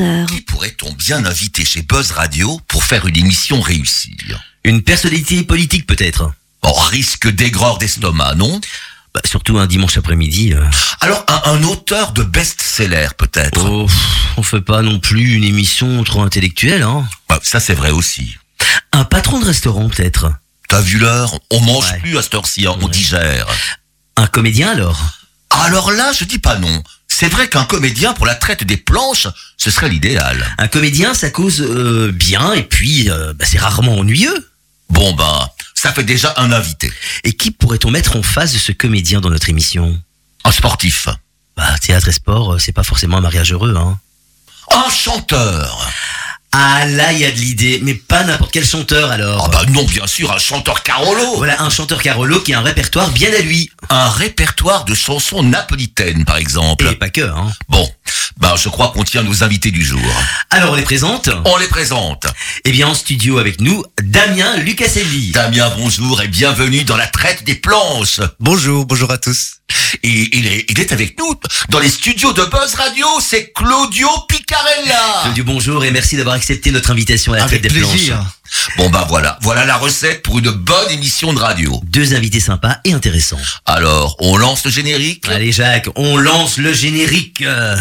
14h. Qui pourrait-on bien inviter chez Buzz Radio pour faire une émission réussie? Une personnalité politique peut-être Bon, risque d'aigreur d'estomac, non? Bah, Surtout un dimanche après-midi. euh. Alors, un, un auteur de best-seller, peut-être? Oh, on fait pas non plus une émission trop intellectuelle, hein Bah, Ça, c'est vrai aussi. Un patron de restaurant peut-être T'as vu l'heure? On mange Ouais. plus à cette heure-ci, hein, on digère. Un comédien alors? Alors là, je dis pas non. C'est vrai qu'un comédien pour la traite des planches, ce serait l'idéal. Un comédien, ça cause euh, bien et puis euh, bah, c'est rarement ennuyeux. Bon bah, ça fait déjà un invité. Et qui pourrait-on mettre en face de ce comédien dans notre émission? Un sportif. Bah théâtre et sport, euh, c'est pas forcément un mariage heureux, hein. Un chanteur. Ah là, il y a de l'idée, mais pas n'importe quel chanteur alors. Ah bah non, bien sûr, un chanteur Carolo. Voilà, un chanteur Carolo qui a un répertoire bien à lui. Un répertoire de chansons napolitaines, par exemple. Et pas que, hein. Bon, bah je crois qu'on tient nos invités du jour. Alors on les présente On les présente. Eh bien en studio avec nous, Damien Lucaselli. Damien, bonjour et bienvenue dans la traite des planches. Bonjour, bonjour à tous. Et il est, il est avec nous dans les studios de Buzz Radio, c'est Claudio Picarella. Claudio, bonjour et merci d'avoir accepté notre invitation à la Avec tête des plaisir. planches. Bon bah voilà, voilà la recette pour une bonne émission de radio. Deux invités sympas et intéressants. Alors, on lance le générique? Allez Jacques, on lance le générique. Euh,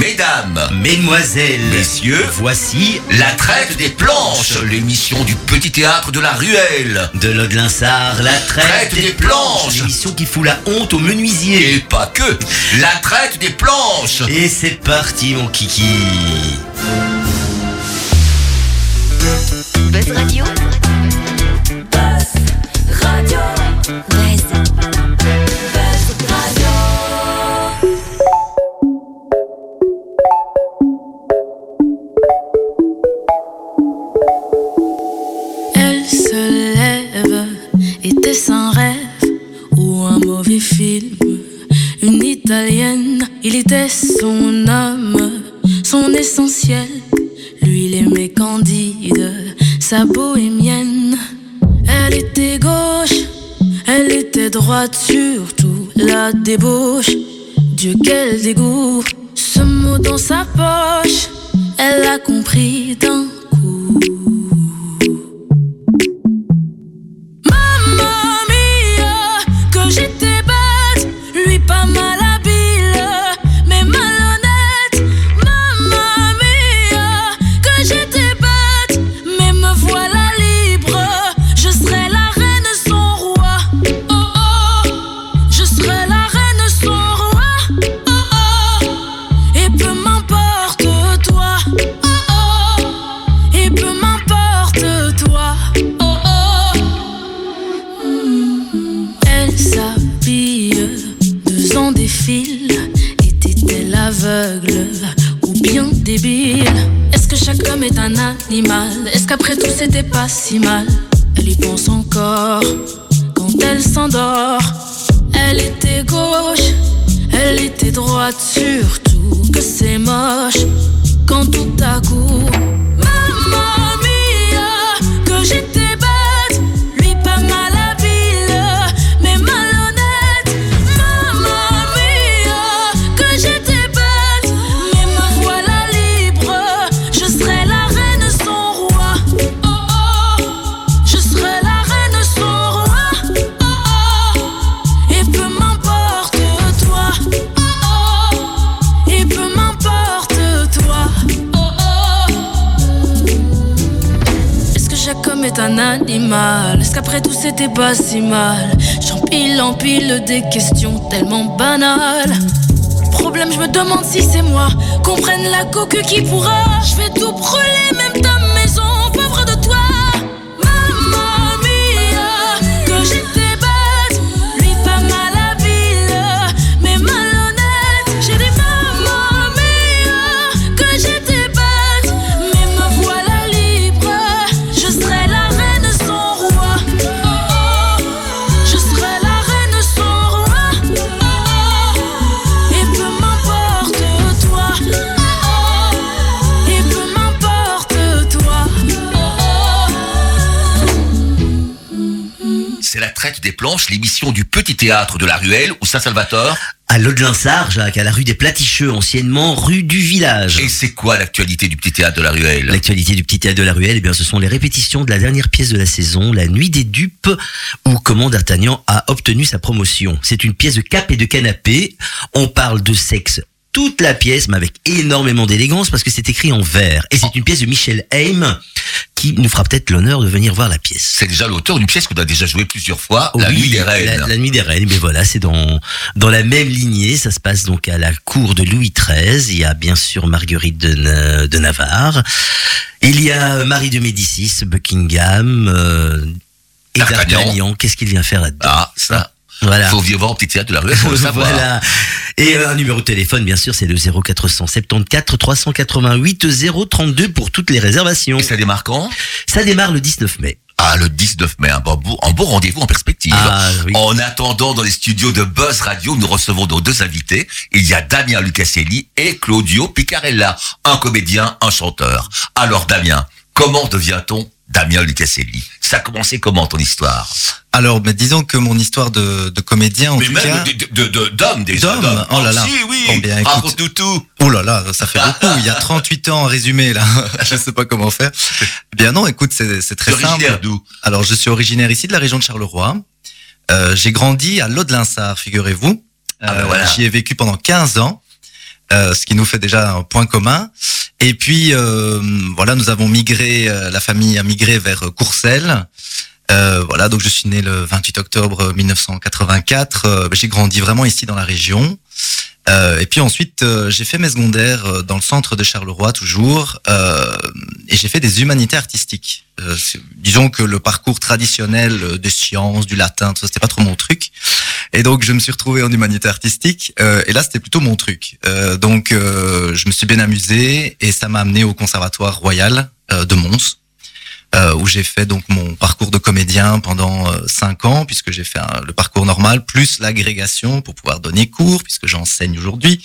Mesdames, Mesdemoiselles, Messieurs, voici la traite des planches, l'émission du petit théâtre de la ruelle. de Lodlinsard, la traite, Traite des planches. L'émission qui fout la honte aux menuisiers. Et pas que, la traite des planches. Et c'est parti mon kiki. Buzz Radio. Pas si mal. J'empile, empile des questions tellement banales. Problème, je me demande si c'est moi. Qu'on prenne la coque qui pourra. Je vais tout brûler, planches, l'émission du petit théâtre de la ruelle ou Saint-Salvator. À Lodelinsard, Jacques, à la rue des Platicheux, anciennement rue du village. Et c'est quoi l'actualité du petit théâtre de la Ruelle? L'actualité du petit théâtre de la Ruelle, eh bien, ce sont les répétitions de la dernière pièce de la saison, La Nuit des Dupes, où comment D'Artagnan a obtenu sa promotion. C'est une pièce de cap et de canapé. On parle de sexe toute la pièce, mais avec énormément d'élégance, parce que c'est écrit en vers. Et c'est une pièce de Michel Haim, qui nous fera peut-être l'honneur de venir voir la pièce. C'est déjà l'auteur d'une pièce qu'on a déjà jouée plusieurs fois, La Oui, Nuit des Reines. La, la nuit des reines, mais voilà, c'est dans dans la même lignée. Ça se passe donc à la cour de Louis XIII. Il y a bien sûr Marguerite de, de Navarre. Il y a Marie de Médicis, Buckingham euh, et. D'Artagnan. Qu'est-ce qu'il vient faire là-dedans? Ah, ça. Voilà. Faut venir voir au petit théâtre de la pour le savoir. Voilà. Et euh, un numéro de téléphone, bien sûr, c'est le 0474 388 032 pour toutes les réservations. Et ça démarre quand? Ça démarre le 19 mai. Ah, le 19 mai, un bon, beau- un beau rendez-vous en perspective. Ah, oui. En attendant, dans les studios de Buzz Radio, nous recevons nos deux invités. Il y a Damien Lucaselli et Claudio Picarella, un comédien, un chanteur. Alors Damien, comment devient-on Damien Lucaselli Ça a commencé comment ton histoire? Alors, mais disons que mon histoire de, de comédien, en Mais tout même cas... de- d'homme déjà. D'homme Oh là là. Si, oui. Bon, bien, écoute. Raconte-nous tout. Oh là là, ça fait beaucoup. Il y a 38 ans en résumé, là. je sais pas comment faire. Eh Bien non, écoute, c'est très Originaire simple. d'où? Alors, je suis originaire ici de la région de Charleroi. Euh, J'ai grandi à Lodelinsard, figurez-vous. Ah ben Euh, voilà. J'y ai vécu pendant 15 ans, euh, ce qui nous fait déjà un point commun. Et puis, euh, voilà, nous avons migré, euh, la famille a migré vers Courcelles. Voilà, donc je suis né le 28 octobre 1984. Euh, J'ai grandi vraiment ici dans la région. Euh, et puis ensuite, euh, j'ai fait mes secondaires euh, dans le centre de Charleroi toujours, euh, et j'ai fait des humanités artistiques. Euh, disons que le parcours traditionnel des sciences, du latin, tout ça, c'était pas trop mon truc. Et donc, je me suis retrouvé en humanité artistique, et là, c'était plutôt mon truc. Donc, je me suis bien amusé, et ça m'a amené au Conservatoire Royal de Mons. Euh, où j'ai fait donc mon parcours de comédien pendant euh, cinq ans, puisque j'ai fait le parcours normal, plus l'agrégation pour pouvoir donner cours, puisque j'enseigne aujourd'hui.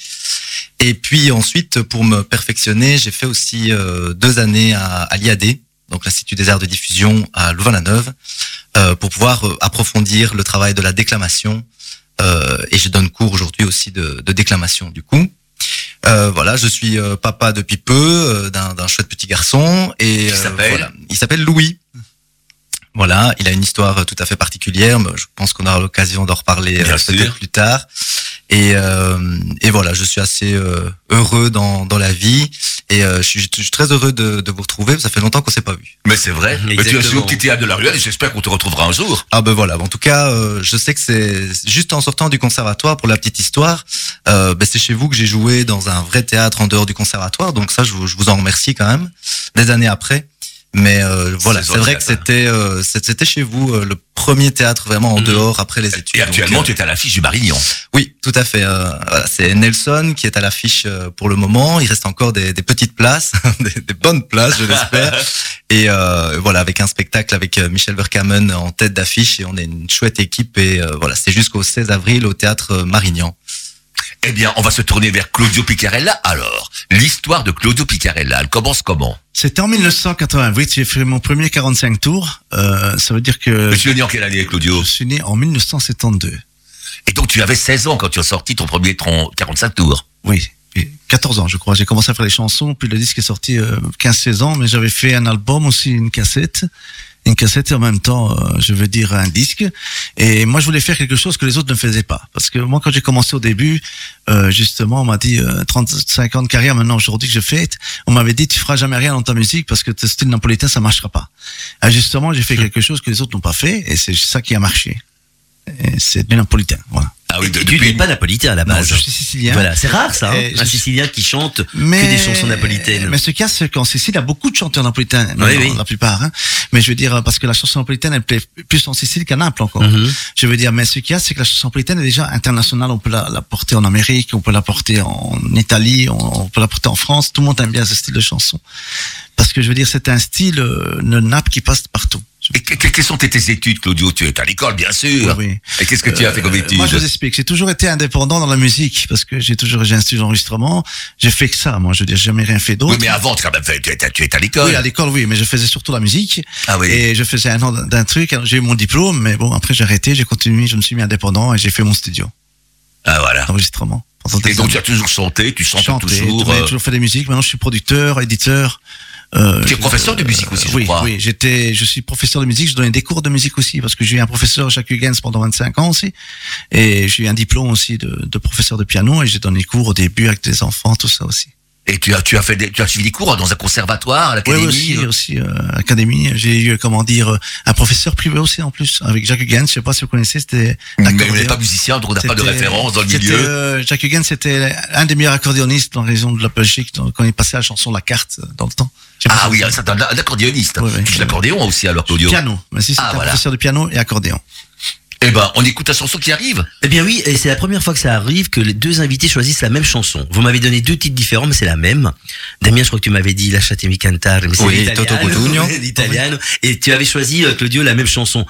Et puis ensuite, pour me perfectionner, j'ai fait aussi euh, deux années à, à l'IAD, donc l'Institut des Arts de Diffusion à Louvain-la-Neuve, euh, pour pouvoir euh, approfondir le travail de la déclamation. Et je donne cours aujourd'hui aussi de déclamation, du coup. Euh, voilà, je suis euh, papa depuis peu euh, d'un d'un chouette petit garçon et s'appelle voilà, il s'appelle Louis. Voilà, il a une histoire tout à fait particulière. mais Je pense qu'on aura l'occasion d'en reparler euh, peut-être plus tard. Et, euh, et voilà, je suis assez euh, heureux dans, dans la vie et euh, je, suis, je suis très heureux de, de vous retrouver. Ça fait longtemps qu'on s'est pas vu. Mais c'est vrai. Mais tu joué au petit théâtre de la Ruelle et j'espère qu'on te retrouvera un jour. Ah ben voilà, en tout cas, euh, je sais que c'est juste en sortant du conservatoire, pour la petite histoire, euh, ben c'est chez vous que j'ai joué dans un vrai théâtre en dehors du conservatoire, donc ça, je vous, je vous en remercie quand même, des années après. Mais euh, voilà, C'est vrai que c'était euh, c'était chez vous euh, le premier théâtre vraiment en Mhm. dehors après les études. Et actuellement, Donc, euh, tu es à l'affiche du Marignan. oui, tout à fait. euh, voilà, c'est Nelson qui est à l'affiche euh, pour le moment. Il reste encore des, des petites places, des, des bonnes places, je l'espère. Et euh, voilà, avec un spectacle avec Michel Verkamen en tête d'affiche et on est une chouette équipe. Et euh, voilà, c'est jusqu'au 16 avril au théâtre Marignan. Eh bien, on va se tourner vers Claudio Picarella. Alors, l'histoire de Claudio Picarella, elle commence comment? C'était en 1988, j'ai fait mon premier 45 tours. Euh, ça veut dire que Je suis né en quelle année, Claudio? Je suis né en 1972. Et donc, tu avais 16 ans quand tu as sorti ton premier tron 45 tours. Oui, et 14 ans je crois. J'ai commencé à faire les chansons, puis le disque est sorti euh, 15-16 ans, mais j'avais fait un album aussi, une cassette. Une cassette et en même temps, euh, je veux dire, un disque. Et moi, je voulais faire quelque chose que les autres ne faisaient pas. Parce que moi, quand j'ai commencé au début, euh, justement, on m'a dit euh, 35 ans de carrière maintenant aujourd'hui que je fais, on m'avait dit tu feras jamais rien dans ta musique parce que ton style napolitain ça marchera pas. Et justement, j'ai fait quelque chose que les autres n'ont pas fait et c'est ça qui a marché. C'est du napolitain, voilà. Ah oui, de- Tu n'es pas napolitain à la Non, base. je suis sicilien. Voilà, c'est rare ça, hein, un Sicilien qui chante mais, que des chansons napolitaines. Mais ce qu'il y a, c'est qu'en Sicile, il y a beaucoup de chanteurs napolitains, Oui, maintenant, oui. la plupart. Hein. Mais je veux dire, parce que la chanson napolitaine, elle plaît plus en Sicile qu'à Naples encore. Mhm. Je veux dire, mais ce qu'il y a, c'est que la chanson napolitaine est déjà internationale. On peut la, la porter en Amérique, on peut la porter en Italie, on, on peut la porter en France. Tout le monde aime bien ce style de chanson. Parce que je veux dire, c'est un style euh, de Naples qui passe partout. Et que- que- quelles sont tes études, Claudio? Tu es à l'école, bien sûr. Oui. Et qu'est-ce que tu as fait comme Euh, études? Moi, je vous explique. J'ai toujours été indépendant dans la musique parce que j'ai toujours j'ai un studio d'enregistrement. J'ai fait que ça. Moi, je j'ai jamais rien fait d'autre. Oui, mais avant, tu as quand même fait, tu es, tu es à l'école. Oui, à l'école, oui, mais je faisais surtout la musique. Ah oui. Et je faisais un an d'un truc. J'ai eu mon diplôme, mais bon, après j'ai arrêté, j'ai continué, je me suis mis indépendant et j'ai fait mon studio. Ah voilà. d'enregistrement. pendant Et donc tu as toujours chanté, tu chantes toujours. j'ai euh, toujours fait des musiques. Maintenant, je suis producteur, éditeur. Euh, Tu es professeur de musique aussi, je oui, crois. Oui, j'étais, je suis professeur de musique. Je donnais des cours de musique aussi parce que j'ai eu un professeur Jacques Huygens pendant 25 ans aussi, et j'ai eu un diplôme aussi de, de professeur de piano et j'ai donné cours au début avec des enfants, tout ça aussi. Et tu as, tu as fait des, tu as suivi des cours dans un conservatoire, à Oui, l'académie. aussi, euh, aussi euh, académie. J'ai eu, comment dire, euh, un professeur privé aussi en plus avec Jacques Huygens. Je sais pas si vous connaissez, c'était Mais on n'est pas musicien, donc on n'a pas de référence dans le milieu. euh, Jacques Huygens, c'était un des meilleurs accordéonistes dans la région de la Belgique quand il passait la chanson La Carte dans le temps. Ah oui, c'est un, un accordéoniste. Oui, oui. joues l'accordéon aussi alors, Claudio. Piano. Mais si, c'était Ah, un voilà. professeur de piano et accordéon. Eh ben, on écoute la chanson qui arrive. Eh bien oui, et c'est la première fois que ça arrive que les deux invités choisissent la même chanson. Vous m'avez donné deux titres différents, mais c'est la même. Damien, je crois que tu m'avais dit Lasciatemi cantare, mais c'est Oui. Toto Cutugno. L'italiano. Et tu avais choisi, euh, Claudio, la même chanson.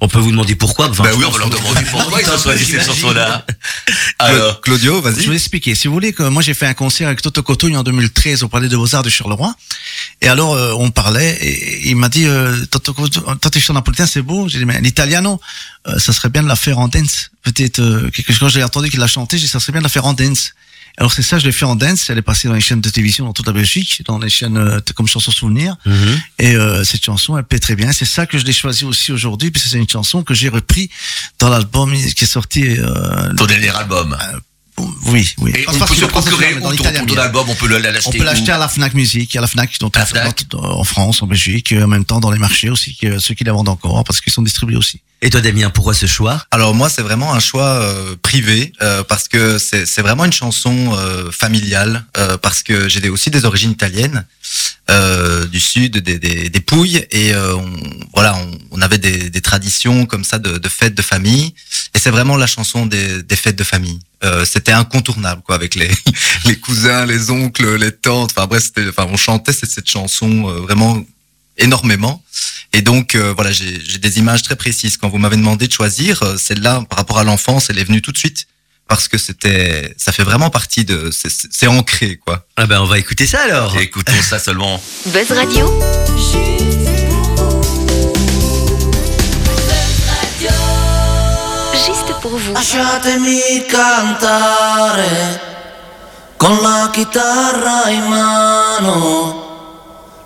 On peut vous demander pourquoi. Enfin, Ben oui, on va leur demander pourquoi ils ont choisi cette chanson-là. Alors, Claudio, Je vais vas-y. vous expliquer. Si vous voulez, que moi j'ai fait un concert avec Toto Cotugno en 2013 au Palais de Beaux-Arts de Charleroi. Et alors euh, on parlait et il m'a dit euh, Toto Cotugno, chantes napolitain, c'est beau. J'ai dit mais l'italiano, euh, ça serait bien de la faire en dance. Peut-être euh, quelque chose. J'ai entendu qu'il l'a chanté, j'ai dit ça serait bien de la faire en dance. Alors c'est ça, je l'ai fait en dance. Elle est passée dans les chaînes de télévision dans toute la Belgique, dans les chaînes euh, comme chanson souvenir. Mhm. Et euh, cette chanson, elle plaît très bien. C'est ça que je l'ai choisi aussi aujourd'hui, puisque c'est une chanson que j'ai repris dans l'album qui est sorti. Euh, ton dernier album. oui, oui. Et on peut se procurer où ton, album, on peut On l'acheter peut où l'acheter à la Fnac Musique, à la Fnac, dont À la Fnac. en France, en Belgique, et en même temps dans les marchés aussi, que ceux qui la vendent encore, parce qu'ils sont distribués aussi. Et toi, Damien, pourquoi ce choix? Alors moi, c'est vraiment un choix euh, privé euh, parce que c'est vraiment une chanson euh, familiale euh, parce que j'ai aussi des origines italiennes euh, du sud, des, des, des Pouilles et euh, on, voilà, on, on avait des, des traditions comme ça de, de fêtes de famille et c'est vraiment la chanson des, fêtes de famille. C'était incontournable quoi avec les les cousins, les oncles, les tantes. Enfin bref, enfin on chantait cette, cette chanson vraiment énormément. Et donc euh, voilà, j'ai des images très précises. Quand vous m'avez demandé de choisir, euh, celle-là par rapport à l'enfance, elle est venue tout de suite parce que c'était, ça fait vraiment partie de, c'est- ancré quoi. Ah ben, on va écouter ça alors. Écoutons ça seulement. Buzz Radio. Juste pour vous. Lasciatemi cantare con la chitarra in mano.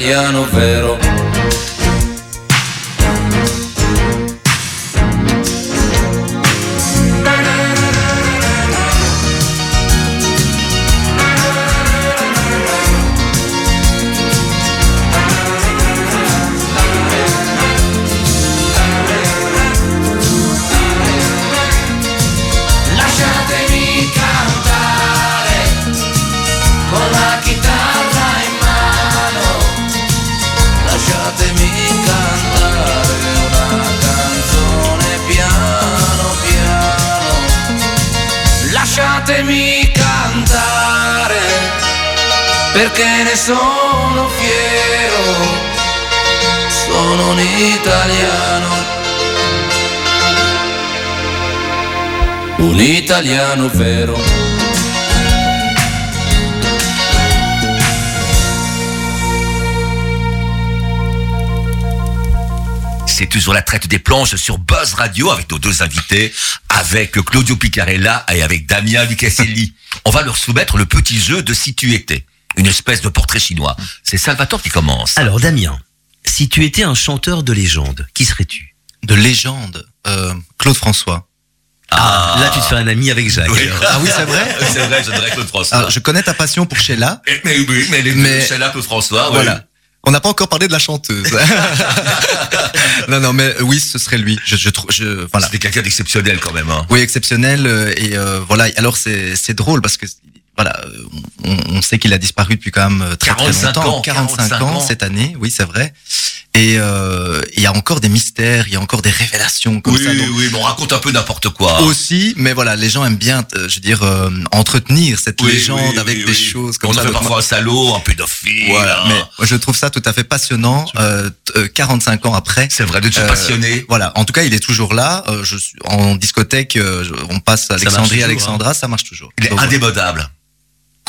italiano vero. Perché ne sono fiero. Sono un italiano. Un italiano vero. C'est toujours la traite des planches sur Buzz Radio avec nos deux invités, avec Claudio Picarella et avec Damien Lucaselli. On va leur soumettre le petit jeu de si tu étais. Une espèce de portrait chinois. C'est Salvatore qui commence. Alors Damien, si tu étais un chanteur de légende, qui serais-tu? De légende, euh, Claude François. Ah, là tu te fais un ami avec Jacques. Oui. Ah oui, c'est vrai? C'est vrai, je dirais Claude François. Alors, je connais ta passion pour Sheila. Mais oui, mais les Mais- Sheila, Claude François, oui. Voilà. On n'a pas encore parlé de la chanteuse. non, non, mais oui, ce serait lui. Je, je trouve, je, voilà. C'était quelqu'un d'exceptionnel quand même. Hein. Oui, exceptionnel. euh, Et euh, voilà. Alors c'est c'est drôle parce que voilà, on, on sait qu'il a disparu depuis quand même euh, très très 45 longtemps. ans, 45, 45 ans ans. cette année. Oui, c'est vrai. Et euh, il y a encore des mystères, il y a encore des révélations comme Oui, ça. donc- oui, mais on raconte un peu n'importe quoi. Aussi, mais voilà, les gens aiment bien, euh, je veux dire, euh, entretenir cette Oui, légende oui, avec des choses comme on ça. en fait parfois un salaud, un pédophile. Voilà, hein. mais moi, je trouve ça tout à fait passionnant. Euh, t- euh, 45 ans après. C'est vrai, de te passionner. Voilà, en tout cas, il est toujours là. Je suis en discothèque, on passe Alexandrie, toujours, Alexandra, ça marche toujours. Il est indémodable.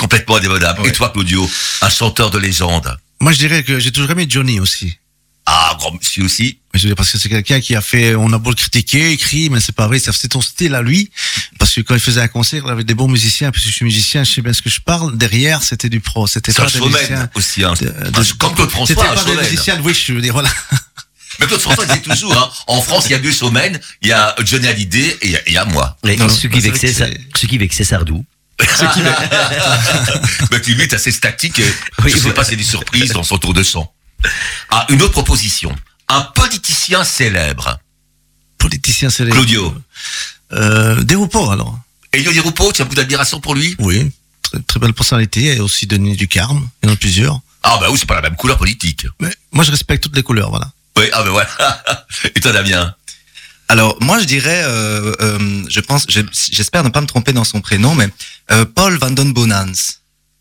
Complètement indémodable. Ouais. Et toi, Claudio, un chanteur de légende. Moi, je dirais que j'ai toujours aimé Johnny aussi. Ah, grand monsieur aussi. Mais je veux dire, parce que c'est quelqu'un qui a fait, on a beau le critiquer, écrit, mais c'est pas vrai, c'était son style à lui. Parce que quand il faisait un concert, il avait des bons musiciens, puisque je suis musicien, je sais bien ce que je parle. Derrière, c'était du pro, c'était C'est un pas des musiciens. aussi. Hein. de- Un- de- Comme Claude François, C'était un pas des showman. musiciens de wish, je veux dire, voilà. Mais Claude François disait toujours, hein, en France, il y a deux showmen, il y a Johnny Hallyday et il y a- y moi. Et Non, ce, qui c'est vexait, ce qui vexait Sardou. Mais qui lui est assez statique. Oui, je sais voilà. pas, c'est des surprises dans son tour de sang. Ah, une autre proposition. Un politicien célèbre. Politicien célèbre. Claudio. Euh, Desrupaux, alors. Elio Di Rupo, tu as beaucoup d'admiration pour lui? Oui. Très, très belle personnalité. Et aussi Denis Ducarme. Il y en a plusieurs. Ah bah oui, c'est pas la même couleur politique. Mais moi, je respecte toutes les couleurs, voilà. Oui, ah ben voilà. Et toi, Damien? Alors moi je dirais, euh, euh, je pense, j'espère ne pas me tromper dans son prénom, mais euh, Paul Van Don Bonans.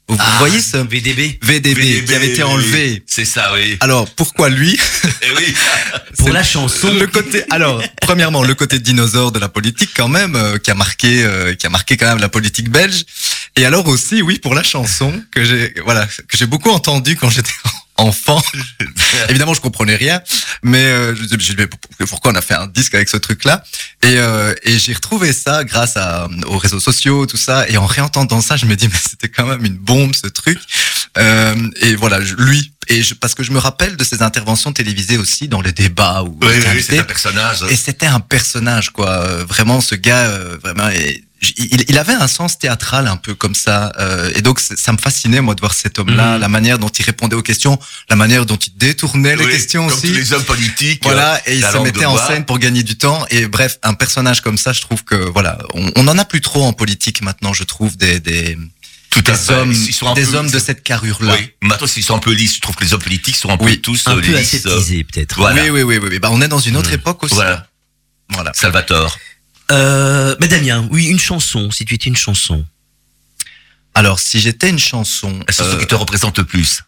Vous, vous voyez ce VDB. VDB, qui avait été oui. enlevé. C'est ça, oui. Alors pourquoi lui Eh oui. Pour la chanson. Le côté, alors premièrement le côté dinosaure de la politique quand même, euh, qui a marqué, euh, qui a marqué quand même la politique belge. Et alors aussi oui pour la chanson que j'ai, voilà, que j'ai beaucoup entendu quand j'étais enfant. Évidemment, je comprenais rien, mais euh, je, je, je- pourquoi on a fait un disque avec ce truc-là? Et, euh, et j'ai retrouvé ça grâce à, aux réseaux sociaux, tout ça. Et en réentendant ça, je me dis mais c'était quand même une bombe ce truc. Euh, et voilà, je- lui. Et je, parce que je me rappelle de ses interventions télévisées aussi dans les débats où Oui, oui, c'est un personnage. Et c'était un personnage, quoi. Euh, Vraiment, ce gars, euh, vraiment, et- il, il avait un sens théâtral un peu comme ça. euh, et donc, ça me fascinait, moi, de voir cet homme-là, Mhm. la manière dont il répondait aux questions, la manière dont il détournait les questions comme aussi. tous les hommes politiques. Voilà, euh, et il se mettait en scène pour gagner du temps. Et bref, un personnage comme ça, je trouve que voilà, on, on en a plus trop en politique maintenant. Je trouve des des, Tout à des fait. hommes, Ils sont un des peu- hommes de cette carrure-là. Oui. Maintenant, s'ils sont un peu lisses, je trouve que les hommes politiques sont un peu Oui, tous Un euh, peu lisses. peut-être. Voilà. Oui, oui, oui, oui, oui. Bah, on est dans une autre Mhm. époque aussi. Voilà. Voilà. Salvatore. Euh, mais Damien, oui, une chanson, si tu étais une chanson. Alors, si j'étais une chanson, La chanson euh, qui te représente le plus.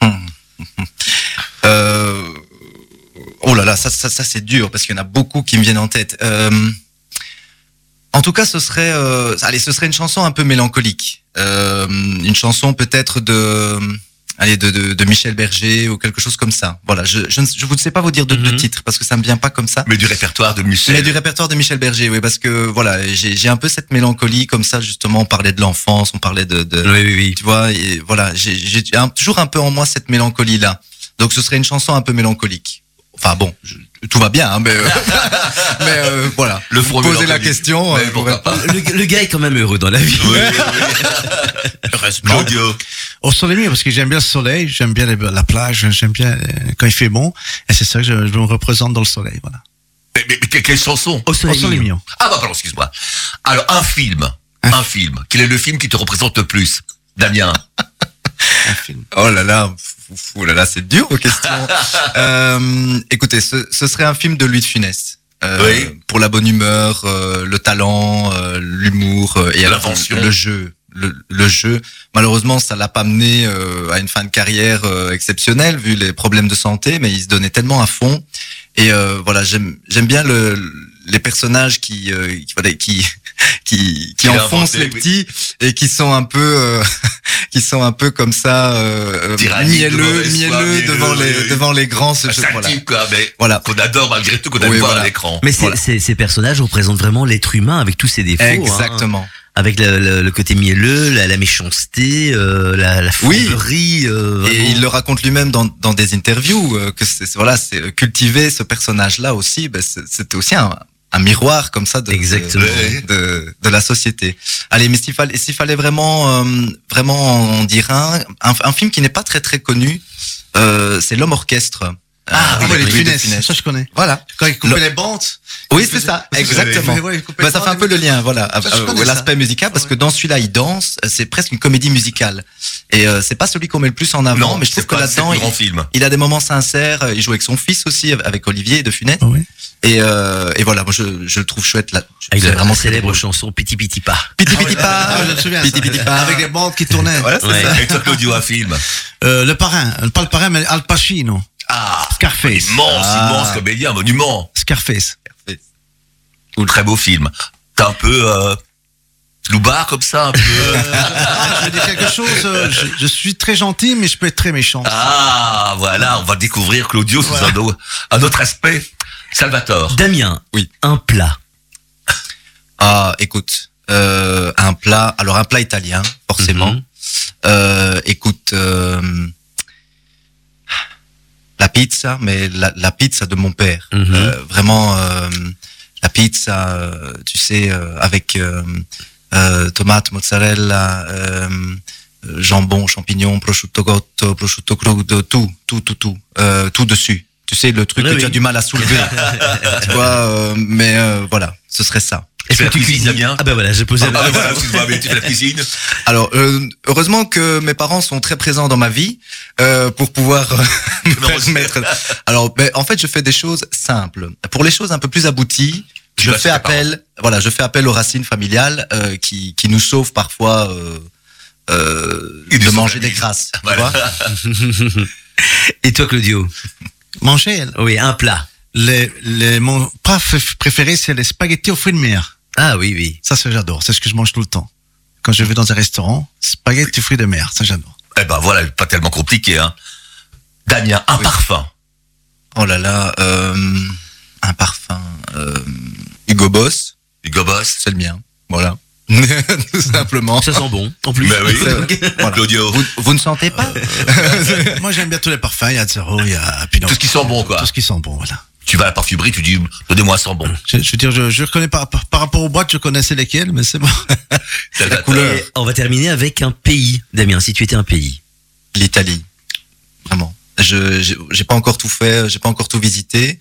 Euh, oh là là, ça, ça, ça c'est dur parce qu'il y en a beaucoup qui me viennent en tête. Euh, en tout cas, ce serait, euh, allez, ce serait une chanson un peu mélancolique, Euh, une chanson peut-être de allez, de, de, de Michel Berger ou quelque chose comme ça. Voilà, je je ne je vous sais pas vous dire de, de Mhm. titre parce que ça me vient pas comme ça. Mais du répertoire de Michel. Mais du répertoire de Michel Berger, oui, parce que voilà, j'ai j'ai un peu cette mélancolie comme ça justement. On parlait de l'enfance, on parlait de, de Oui, oui, oui. tu vois, et voilà, j'ai toujours un peu en moi cette mélancolie là. Donc ce serait une chanson un peu mélancolique. Enfin bon, je- tout va bien, hein, mais euh, mais euh, voilà. Le Poser la question. Mais euh, pas. Le, le gars est quand même heureux dans la vie. Oui, oui. Claudio. Au soleil parce que j'aime bien le soleil, j'aime bien la plage, j'aime bien euh, quand il fait bon. Et c'est ça que je, je me représente dans le soleil, voilà. Mais, mais- mais que- quelle chanson Au Au soleil. mignon. mignon. Ah bah pardon, excuse-moi. Alors, un film. Un film. Quel est le film qui te représente le plus Damien? Un film. Oh là là, fou, là là, c'est dur aux questions. euh, écoutez, ce, ce serait un film de Louis de Funès. Euh, Oui. Pour la bonne humeur, euh, le talent, euh, l'humour euh, et L'invention. le jeu. Le, le jeu, malheureusement, ça l'a pas mené euh, à une fin de carrière euh, exceptionnelle vu les problèmes de santé, mais il se donnait tellement à fond. Et euh, voilà, j'aime j'aime bien le, les personnages qui qui, qui voilà, qui qui, enfoncent inventé, les oui. petits et qui sont un peu euh, qui sont un peu comme ça euh, mielleux mielleux devant les oui, oui. devant les grands ce, Un ce- sale voilà. quoi, mais Voilà. qu'on adore malgré tout, qu'on aime Oui, voir voilà. à l'écran. Mais Voilà. c'est- ces personnages représentent vraiment l'être humain avec tous ses défauts. hein. Exactement. avec le, le- le côté mielleux, la, la méchanceté, euh, la, la Oui. fourberie. euh, Et il le raconte lui-même dans, dans des interviews euh, que c'est voilà, c'est cultiver ce personnage-là aussi. Ben, c'est- c'était aussi un, un miroir comme ça de, Exactement. de, de, de la société. Allez, mais s'il fallait, s'il fallait vraiment, euh, vraiment en dire un, un, un film qui n'est pas très très connu, euh, c'est L'homme orchestre. Ah, Euh, oui, avec les Funès. Funès. Ça, je connais. Voilà. Quand il coupait Le- les bandes. Oui, c'est ça, exactement. Ouais, Bah, les ça fait un peu le lien, voilà, euh, l'aspect musical, parce Ouais. que dans celui-là, il danse. C'est presque une comédie musicale. Et euh, c'est pas celui qu'on met le plus en avant, Non, mais je trouve que pas- là-dedans, il, grand film. il a des moments sincères. euh, Il joue avec son fils aussi, avec Olivier de Funès. Ah oui. Et, euh, et voilà, moi je, je le trouve chouette là. Avec C'est la vraiment célèbre chanson Piti Piti Pa. Piti Piti Pa. Ah, je me souviens. Piti. Piti Pa. Avec les bandes qui tournaient. Voilà, c'est ça. Toi, Claudio, un film le parrain, pas le parrain, mais Al Pacino. Ah Scarface. Immense, Ah. immense comédien, monument. Scarface. Ou très beau film. T'es un peu euh, loupard comme ça, un peu. Ah, je vais dire quelque chose. euh, je, je suis très gentil, mais je peux être très méchant. Ah, voilà, on va découvrir Claudio sous Voilà. un, au- un autre aspect. Salvatore. Damien, Oui. un plat. Ah, écoute, euh, un plat. Alors un plat italien, forcément. Mhm. Euh, écoute, euh, la pizza, mais la, la pizza de mon père. Mhm. Euh, vraiment, euh, la pizza, euh, tu sais, euh, avec euh, euh, tomate, mozzarella, jambon, champignons, prosciutto cotto, prosciutto crudo, tout, tout, tout, tout, euh, tout dessus. Tu sais, le truc que oui. tu as du mal à soulever. tu vois, euh, mais euh, voilà, ce serait ça. Tu fais la cuisine, Damien Ah ben voilà, j'ai posé Ah, la bah, voilà, excuse-moi, mais tu fais la cuisine Alors, euh, heureusement que mes parents sont très présents dans ma vie euh, pour pouvoir euh, me Non, permettre. Alors, ben, en fait, je fais des choses simples. Pour les choses un peu plus abouties, Tu je fais appel. Voilà, je fais appel aux racines familiales euh, qui qui nous sauvent parfois euh, euh, de manger des tu Voilà. vois. Et toi, Claudio? Manger. Oui, un plat. Les, les, mon plat préféré, c'est les spaghettis aux fruits de mer. Ah oui, oui. Ça, c'est j'adore. C'est ce que je mange tout le temps. Quand je vais dans un restaurant, spaghettis aux fruits de mer. Ça, j'adore. Eh ben voilà, pas tellement compliqué, hein. Damien, un Oui. parfum. Oh là là, euh, un parfum. Euh, Hugo Boss, Hugo Boss. c'est le mien. Voilà. tout simplement. Ça sent bon, en plus. Ben oui. Voilà. Claudio. Vous, vous ne sentez pas Moi, j'aime bien tous les parfums. Il y a zéro, il y a Pinot. Tout ce qui sent bon, quoi. Tout ce qui sent bon, voilà. Tu vas à la parfumerie, tu dis, donnez-moi un sang bon. Je, je veux dire, je, je reconnais pas, par, par rapport aux boîtes, je connaissais lesquelles, mais c'est bon. Salvatore. Et on va terminer avec un pays. Damien, si tu étais un pays. L'Italie, vraiment. Je j'ai- j'ai pas encore tout fait, j'ai pas encore tout visité,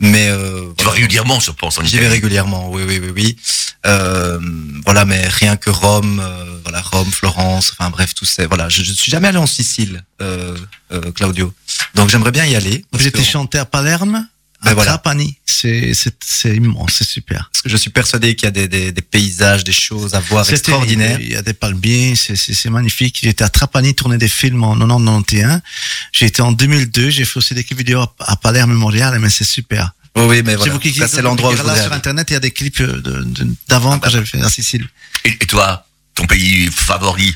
mais euh, Tu vas régulièrement, je pense, en J'y vais régulièrement, oui, oui, oui, oui. Euh, voilà, mais rien que Rome, euh, voilà, Rome, Florence, enfin bref, tout ça. Voilà, je, je suis jamais allé en Sicile, euh, euh, Claudio. Donc j'aimerais bien y aller. J'étais que- chanté à Palerme, Ben voilà. Trapani. C'est, c'est, c'est immense, c'est super. parce que je suis persuadé qu'il y a des, des, des paysages, des choses à voir extraordinaires. Il y a des palmiers, c'est, magnifique. J'étais à Trapani tourner des films en 90-91. J'ai été en 2002, j'ai fait aussi des clips vidéo à, à Palerme, Montréal, mais c'est super. Oui, oui, mais voilà. vous cliquez Ça, c'est l'endroit où je là sur. Internet, il y a des clips de, de- d'avant quand j'avais fait à Sicile. Et, et toi, ton pays favori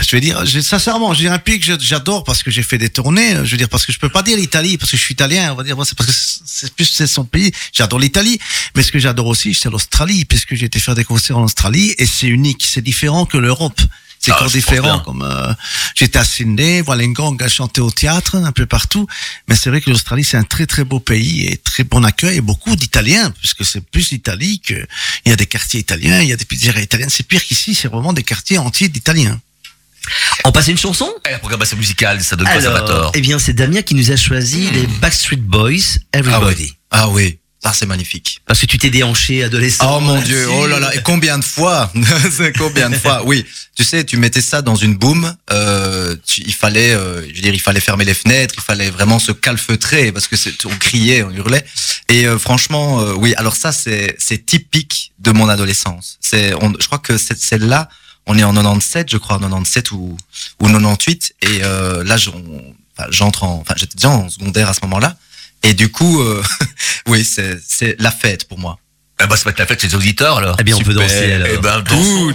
Je vais dire, sincèrement, j'ai un pays que je- j'adore parce que j'ai fait des tournées. Je veux dire, parce que je peux pas dire l'Italie parce que je suis italien. On va dire, c'est parce que c'est plus c'est son pays. J'adore l'Italie, mais ce que j'adore aussi, c'est l'Australie, puisque j'ai été faire des concerts en Australie et c'est unique, c'est différent que l'Europe. C'est Ah, encore différent. Comme euh, j'étais à Sydney, Wollongong a chanté au théâtre un peu partout, mais c'est vrai que l'Australie c'est un très très beau pays et très bon accueil et beaucoup d'Italiens puisque c'est plus l'Italie que il y a des quartiers italiens, il y a des pizzerias italiennes. C'est pire qu'ici, c'est vraiment des quartiers entiers d'Italiens. On passe à une chanson? Eh, La programmation musicale, ça donne quoi, eh bien, c'est Damien qui nous a choisi les Backstreet Boys, Ah Everybody. oui. Ah oui. Ça, c'est magnifique. Parce que tu t'es déhanché adolescent. Oh mon dieu, oh là là, et combien de fois combien de fois Oui, tu sais, tu mettais ça dans une boom, euh, il fallait, euh, je veux dire, il fallait fermer les fenêtres, il fallait vraiment se calfeutrer parce que c'est, on criait, on hurlait. Et euh, franchement, euh, oui, alors ça, c'est, c'est typique de mon adolescence. C'est, on, je crois que celle-là, on est en 97, je crois, en 97 ou, ou 98, et euh, là, j'entre en, enfin, j'étais déjà en secondaire à ce moment-là. Et du coup, euh, oui, c'est, c'est la fête pour moi. Eh ben, ça va être la fête chez les auditeurs, alors. Eh bien, on peut danser, alors. Eh ben, dansons.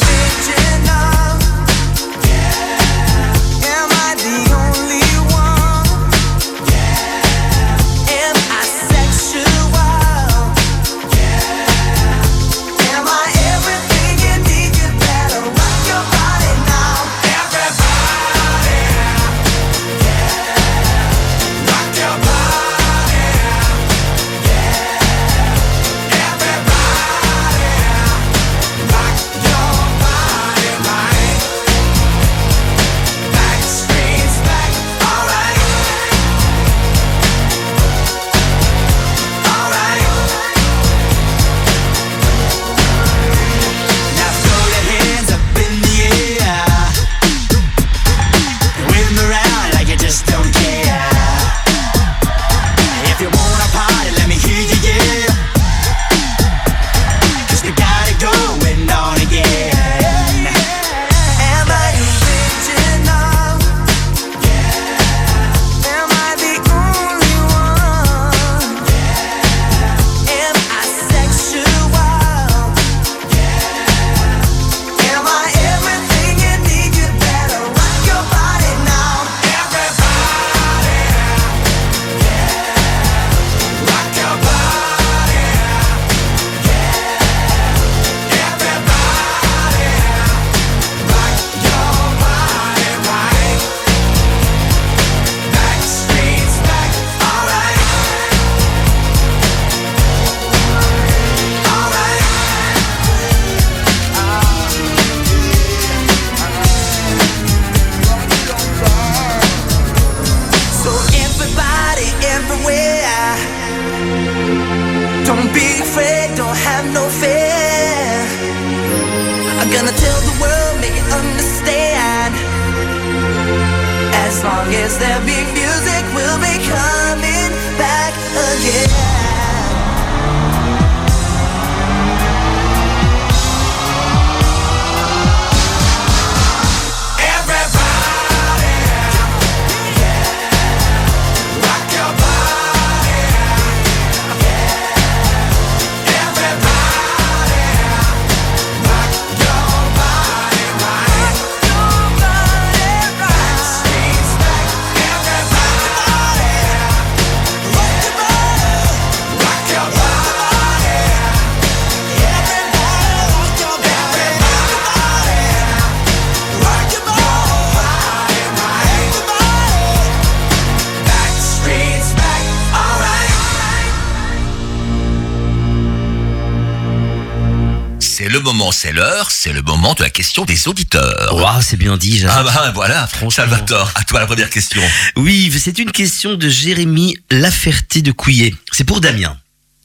moment, c'est l'heure, c'est le moment de la question des auditeurs. Waouh, c'est bien dit, Jacques. Ah bah voilà. Salvatore, à toi la première question. Oui, c'est une question de Jérémy Laferté de Couillet. C'est pour Damien.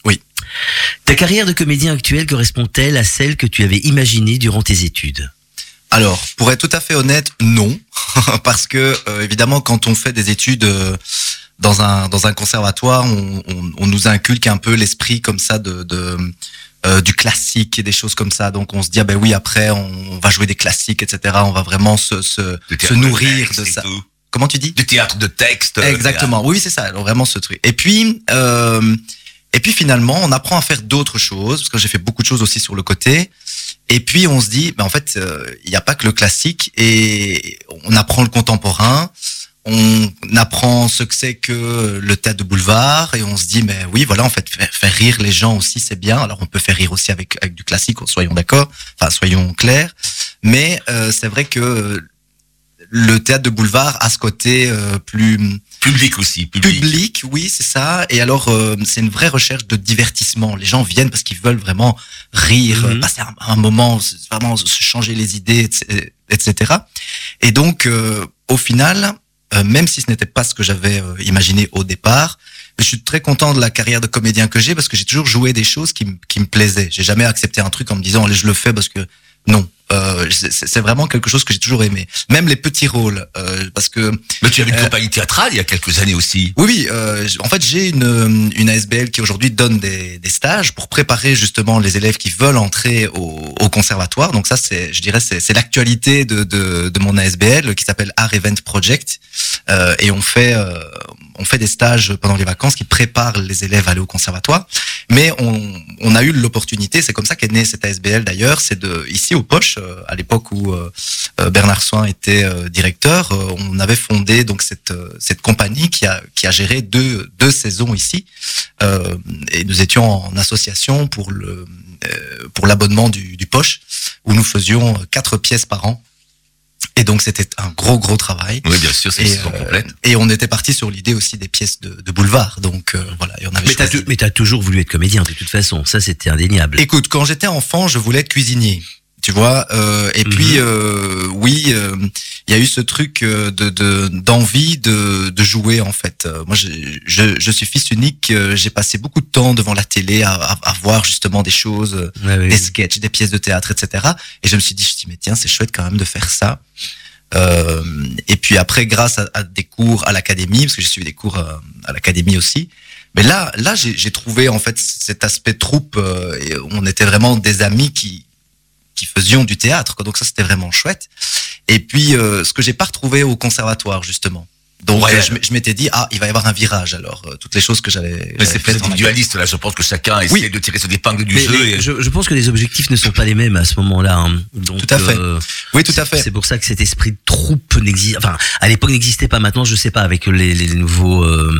Oui. Ta carrière de comédien actuel correspond-elle à celle que tu avais imaginée durant tes études? Alors, pour être tout à fait honnête, non, parce que euh, évidemment, quand on fait des études euh, dans un dans un conservatoire, on, on, on nous inculque un peu l'esprit comme ça de, de euh, du classique et des choses comme ça. Donc, on se dit ah ben oui, après, on va jouer des classiques, etc. On va vraiment se se, se nourrir de ça. tout. Comment tu dis? Du théâtre de texte. Exactement. Oui, c'est ça. Alors, vraiment ce truc. Et puis, euh, et puis finalement, on apprend à faire d'autres choses parce que j'ai fait beaucoup de choses aussi sur le côté. Et puis on se dit, ben en fait, euh, il n'y a pas que le classique et on apprend le contemporain. On apprend ce que c'est que le théâtre de boulevard et on se dit, mais oui, voilà, en fait, faire, faire rire les gens aussi, c'est bien. Alors on peut faire rire aussi avec, avec du classique, soyons d'accord, enfin soyons clairs. Mais euh, c'est vrai que le théâtre de boulevard a ce côté euh, plus Public aussi, public. public, oui, c'est ça. Et alors, euh, c'est une vraie recherche de divertissement. Les gens viennent parce qu'ils veulent vraiment rire, euh, passer un, un moment, vraiment se changer les idées, etc. etc. Et donc, euh, au final, euh, même si ce n'était pas ce que j'avais euh, imaginé au départ, je suis très content de la carrière de comédien que j'ai parce que j'ai toujours joué des choses qui, me plaisaient. J'ai jamais accepté un truc en me disant, allez, je le fais parce que non. Euh, c'est vraiment quelque chose que j'ai toujours aimé. Même les petits rôles, euh, parce que Mais tu avais une Euh, compagnie théâtrale il y a quelques années aussi. oui, oui. euh, en fait, j'ai une, une ASBL qui aujourd'hui donne des, des stages pour préparer justement les élèves qui veulent entrer au, au conservatoire. Donc ça, c'est, je dirais, c'est, c'est l'actualité de, de, de mon ASBL qui s'appelle Art Event Project. Euh, et on fait, euh, on fait des stages pendant les vacances qui préparent les élèves à aller au conservatoire. Mais on, on a eu l'opportunité, c'est comme ça qu'est née cette ASBL d'ailleurs, c'est de ici aux poches, euh, à l'époque où euh, euh, Bernard Soin était directeur, on avait fondé donc cette cette compagnie qui a qui a géré deux deux saisons ici et nous étions en association pour le pour l'abonnement du, du poche où nous faisions quatre pièces par an et donc c'était un gros gros travail. Oui, bien sûr, c'est une Et, saison euh, complète. et on était parti sur l'idée aussi des pièces de, de boulevard. Donc euh, voilà, et on avait Mais t'as, mais t'as toujours voulu être comédien, de toute façon. Ça, c'était indéniable. Écoute, quand j'étais enfant, je voulais être cuisinier. Tu vois, euh, et puis Mhm. euh, oui, euh, il y a eu ce truc euh, de de- d'envie de, de jouer en fait. Moi, je, je, je suis fils unique. euh, J'ai passé beaucoup de temps devant la télé à, à, à voir justement des choses, Ouais, des sketchs, des pièces de théâtre, etc. Et je me suis dit, je me suis dit, mais tiens, c'est chouette quand même de faire ça. Euh, et puis après, grâce à, à des cours à l'académie, parce que j'ai suivi des cours à l'académie aussi. Mais là, là, j'ai j'ai trouvé en fait cet aspect troupe. euh, et on était vraiment des amis qui qui faisions du théâtre. Quoi. Donc ça, c'était vraiment chouette. Et puis, euh, ce que j'ai pas retrouvé au conservatoire justement. Donc Ouais. euh, je, m'étais dit ah il va y avoir un virage alors euh, toutes les choses que j'avais Mais c'est individualiste, là. Je pense que chacun essaie Oui. de tirer son épingle du Mais- jeu. et- je, je pense que les objectifs ne sont pas les mêmes à ce moment-là. hein. Donc, Tout à fait. euh, oui tout à fait C'est pour ça que cet esprit de troupe n'existe, enfin, à l'époque n'existait pas. Maintenant, je sais pas avec les, les nouveaux, euh,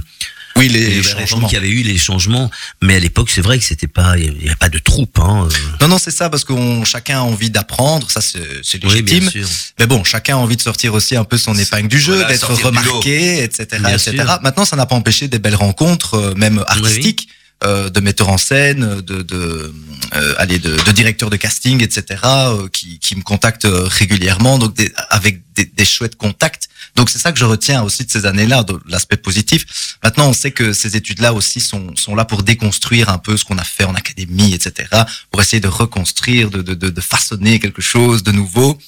oui les, les changements qu'il y avait eu, les changements. Mais à l'époque, c'est vrai que c'était pas, il y a pas de troupe. Hein. non non c'est ça parce qu'on chacun a envie d'apprendre ça c'est Oui, légitime mais bon chacun a envie de sortir aussi un peu son épingle du jeu Voilà, d'être remarqué etc Bien etc sûr. maintenant ça n'a pas empêché des belles rencontres euh, même artistiques euh, de metteurs en scène, de, de, euh, allez, de, de directeurs de casting, etc., euh, qui, qui me contactent euh, régulièrement, donc des, avec des, des chouettes contacts. Donc c'est ça que je retiens aussi de ces années-là, de l'aspect positif. Maintenant, on sait que ces études-là aussi sont, sont là pour déconstruire un peu ce qu'on a fait en académie, etc., pour essayer de reconstruire, de, de, de, de façonner quelque chose de nouveau.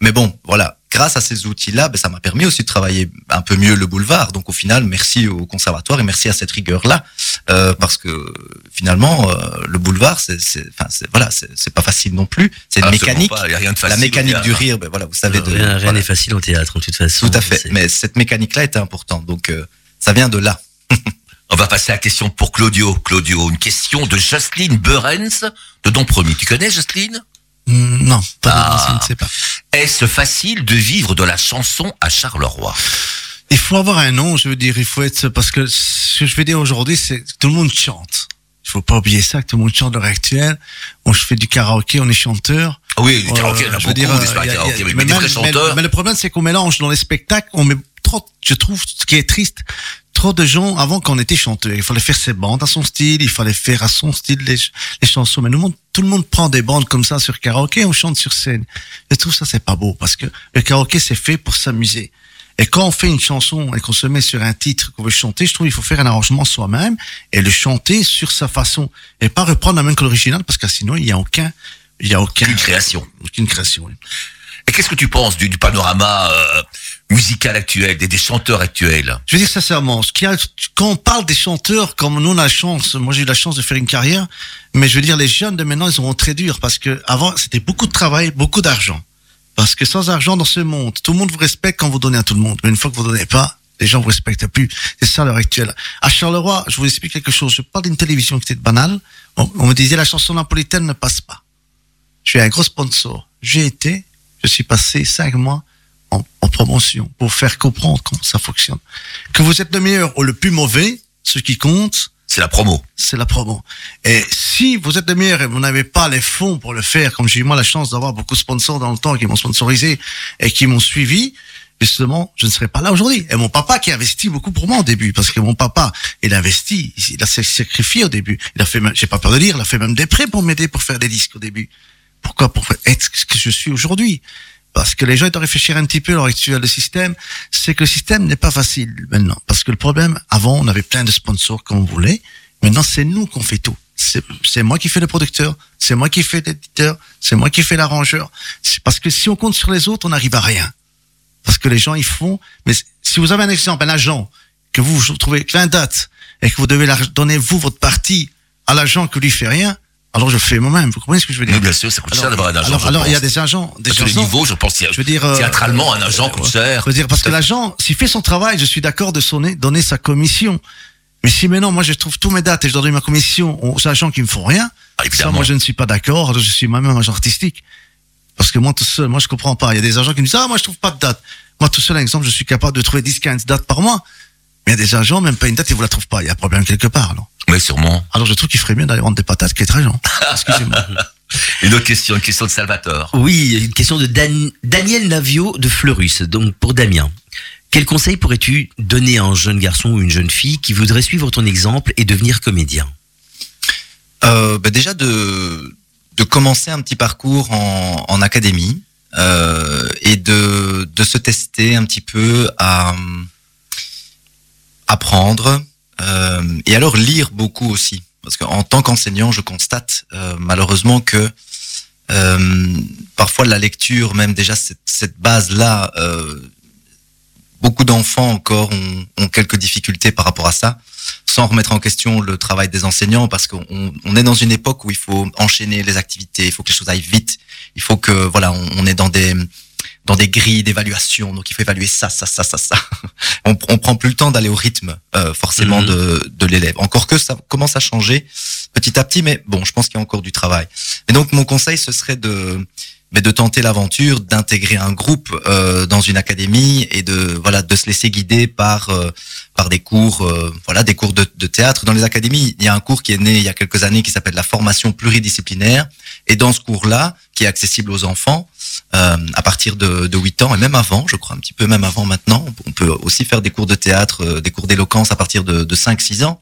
Mais bon, voilà. Grâce à ces outils-là, ben, ça m'a permis aussi de travailler un peu mieux le boulevard. Donc au final, merci au conservatoire et merci à cette rigueur-là, euh, parce que finalement, euh, le boulevard, c'est, c'est, enfin, c'est, voilà, c'est, c'est pas facile non plus. C'est une Absolument mécanique. pas, il y a rien de La mécanique au du rire, ben voilà, vous savez de. rien voilà. n'est facile en théâtre, en toute façon. Tout à fait. C'est- Mais cette mécanique-là était importante. Donc euh, ça vient de là. On va passer à la question pour Claudio. Claudio, une question de Jocelyne Behrens de Dompremy. Tu connais Jocelyne? Hmm, Non, pas de- Ah. je ne sais pas. Est-ce facile de vivre de la chanson à Charleroi? Il faut avoir un nom, je veux dire, il faut être, parce que ce que je veux dire aujourd'hui, c'est que tout le monde chante. Il faut pas oublier ça, que tout le monde chante à l'heure actuelle. On je fais du karaoké, on est chanteur. Ah Oui, a beaucoup, veux dire, des euh, a- chanteurs. Mais le problème, c'est qu'on mélange dans les spectacles, on met trop, je trouve, ce qui est triste, trop de gens avant qu'on était chanteur. Il fallait faire ses bandes à son style, il fallait faire à son style les, les chansons. Mais nous, monde- tout le monde prend des bandes comme ça sur karaoké, on chante sur scène. Je trouve ça c'est pas beau parce que le karaoké c'est fait pour s'amuser. Et quand on fait une chanson et qu'on se met sur un titre qu'on veut chanter, je trouve qu'il faut faire un arrangement soi-même et le chanter sur sa façon et pas reprendre la même que l'original parce que sinon il y a aucun, il y a aucun Une création. aucune création. Et qu'est-ce que tu penses du, panorama euh, musical actuel, des, des chanteurs actuels? Je veux dire sincèrement, ce qu'il y a, quand on parle des chanteurs, comme nous on a la chance, moi j'ai eu la chance de faire une carrière, mais je veux dire les jeunes de maintenant ils auront très dur parce que avant c'était beaucoup de travail, beaucoup d'argent. Parce que sans argent dans ce monde, tout le monde vous respecte quand vous donnez à tout le monde, mais une fois que vous donnez pas, les gens vous respectent plus. C'est ça l'heure actuelle. À Charleroi, je vous explique quelque chose. Je parle d'une télévision qui était banale. On, on me disait la chanson napolitaine ne passe pas. Je suis un gros sponsor. J'ai été, je suis passé cinq mois en, en promotion pour faire comprendre comment ça fonctionne. Que vous êtes le meilleur ou le plus mauvais, ce qui compte, C'est la promo. c'est la promo. Et si vous êtes le meilleur et vous n'avez pas les fonds pour le faire, comme j'ai eu moi la chance d'avoir beaucoup de sponsors dans le temps qui m'ont sponsorisé et qui m'ont suivi, justement, je ne serais pas là aujourd'hui. Et mon papa qui a investi beaucoup pour moi au début, parce que mon papa, il a investi, il a sacrifié au début. Il a fait, j'ai pas peur de dire, il a fait même des prêts pour m'aider pour faire des disques au début. Pourquoi Pour être ce que je suis aujourd'hui? Parce que les gens doivent réfléchir un petit peu à l'heure actuelle. Le système, c'est que le système n'est pas facile maintenant. Parce que le problème, avant, on avait plein de sponsors comme on voulait. Maintenant, c'est nous qu'on fait tout. C'est moi qui fais le producteur, c'est moi qui fais l'éditeur, c'est moi qui fais l'arrangeur. Parce que si on compte sur les autres, on n'arrive à rien. Parce que les gens, ils font. Mais si vous avez un exemple, un agent, que vous, vous trouvez plein date, et que vous devez la- donner, vous, votre partie à l'agent que lui fait rien, alors je le fais moi-même. Vous comprenez ce que je veux dire Oui, bien sûr, ça coûte cher alors, d'avoir un agent. alors, alors, il y a des agents, des agents- niveaux, je pense. qu'il y a- je veux dire, euh, théâtralement, un agent coûte cher. je veux dire, parce que l'agent, s'il fait son travail, je suis d'accord de sonner, donner sa commission. Mais si maintenant, moi, je trouve tous mes dates et je dois donner ma commission aux agents qui me font rien, Ah, ça, évidemment. moi, je ne suis pas d'accord. alors Je suis moi-même agent artistique. Parce que moi, tout seul, moi, je comprends pas. Il y a des agents qui me disent, ah, moi, je trouve pas de date. Moi, tout seul, exemple, je suis capable de trouver 10, 15 dates par mois. Mais il y a des agents, même pas une date, ils vous la trouvent pas. Il y a un problème quelque part, non? Oui, sûrement. Alors, je trouve qu'il ferait mieux d'aller vendre des patates agent. Excusez-moi. Une autre question, une question de Salvatore. Oui, une question de Dan- Daniel Navio de Fleurus, donc pour Damien. Quel conseil pourrais-tu donner à un jeune garçon ou une jeune fille qui voudrait suivre ton exemple et devenir comédien? Euh, bah déjà de, de commencer un petit parcours en, en académie euh, et de, de se tester un petit peu à hum, apprendre euh, et alors lire beaucoup aussi. Parce qu'en tant qu'enseignant je constate euh, malheureusement que euh, parfois la lecture même déjà cette, cette base là beaucoup d'enfants encore ont, ont quelques difficultés par rapport à ça. Sans remettre en question le travail des enseignants, parce qu'on on est dans une époque où il faut enchaîner les activités, il faut que les choses aillent vite, il faut que voilà, on est dans des dans des grilles d'évaluation, donc il faut évaluer ça, ça, ça, ça, ça. On, on prend plus le temps d'aller au rythme euh, forcément Mhm. de, de l'élève. Encore que ça commence à changer petit à petit, mais bon, je pense qu'il y a encore du travail. Et donc mon conseil, ce serait de mais de tenter l'aventure, d'intégrer un groupe euh, dans une académie et de voilà de se laisser guider par euh, par des cours euh, voilà des cours de, de théâtre dans les académies. Il y a un cours qui est né il y a quelques années qui s'appelle la formation pluridisciplinaire et dans ce cours-là qui est accessible aux enfants euh, à partir de, de 8 ans et même avant, je crois un petit peu même avant maintenant, on peut aussi faire des cours de théâtre, euh, des cours d'éloquence à partir de, de 5-6 ans.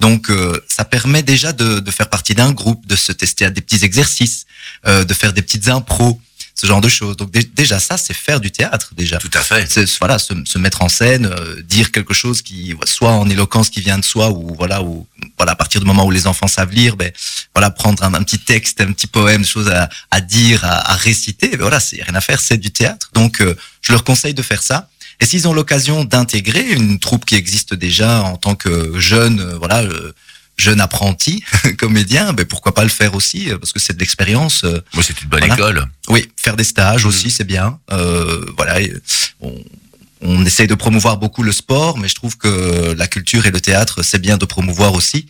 Donc euh, ça permet déjà de, de faire partie d'un groupe, de se tester à des petits exercices, euh, de faire des petites impros, ce genre de choses. Donc dé- déjà ça, c'est faire du théâtre déjà. Tout à fait. C'est voilà, se, se mettre en scène, euh, dire quelque chose qui soit en éloquence qui vient de soi ou voilà ou voilà à partir du moment où les enfants savent lire, ben voilà prendre un, un petit texte, un petit poème, des choses à, à dire, à, à réciter, ben voilà c'est rien à faire, c'est du théâtre. Donc euh, je leur conseille de faire ça. Et s'ils ont l'occasion d'intégrer une troupe qui existe déjà en tant que jeune, euh, voilà, euh, jeune apprenti comédien, ben pourquoi pas le faire aussi euh, parce que c'est de l'expérience. euh, Moi, c'est une bonne Voilà. école. oui, faire des stages aussi, c'est bien. Euh, voilà, on, on essaye de promouvoir beaucoup le sport, mais je trouve que la culture et le théâtre, c'est bien de promouvoir aussi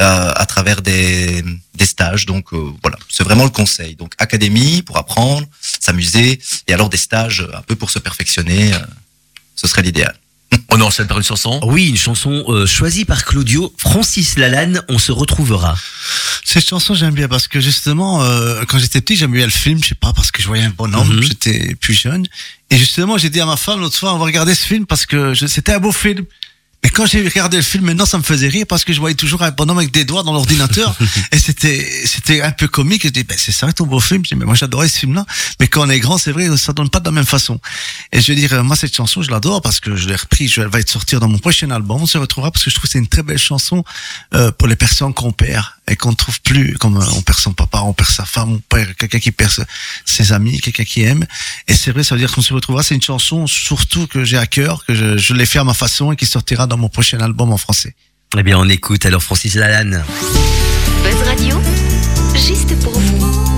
euh, à travers des, des stages. Donc euh, voilà, c'est vraiment le conseil. Donc académie pour apprendre, s'amuser, et alors des stages un peu pour se perfectionner. euh, ce serait l'idéal. On enchaîne par une chanson Oui, une chanson euh, choisie par Claudio, Francis Lalanne, On se retrouvera. Cette chanson, j'aime bien parce que justement, euh, quand j'étais petit, j'aimais bien le film, je sais pas, parce que je voyais un bonhomme, Mhm. j'étais plus jeune. Et justement, j'ai dit à ma femme l'autre soir, on va regarder ce film parce que je- c'était un beau film. Mais quand j'ai regardé le film maintenant, ça me faisait rire parce que je voyais toujours un bonhomme avec des doigts dans l'ordinateur et c'était c'était un peu comique. Je dis ben c'est ça ton beau film. Je dis, mais moi j'adorais ce film-là. Mais quand on est grand, c'est vrai, ça donne pas de la même façon. Et je veux dire, moi cette chanson, je l'adore parce que je l'ai repris. Je, elle va être sortir dans mon prochain album. On se retrouvera parce que je trouve que c'est une très belle chanson euh, pour les personnes qu'on perd et qu'on ne trouve plus. Comme on perd son papa, on perd sa femme, on perd quelqu'un qui perd ses amis, quelqu'un qui aime. Et c'est vrai, ça veut dire qu'on se retrouvera. C'est une chanson surtout que j'ai à cœur, que je, je l'ai fait à ma façon et qui sortira dans mon prochain album en français. Eh bien, on écoute alors Francis Lalanne. Buzz Radio, juste pour vous.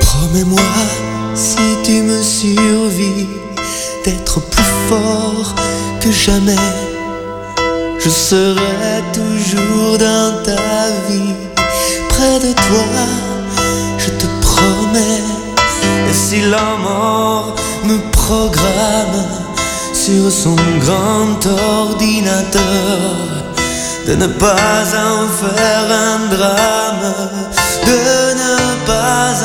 Promets-moi, si tu me survis, d'être plus fort que jamais. Je serai toujours dans ta vie, près de toi, je te promets. Et si la mort me programme sur son grand ordinateur, de ne pas en faire un drame, de ne pas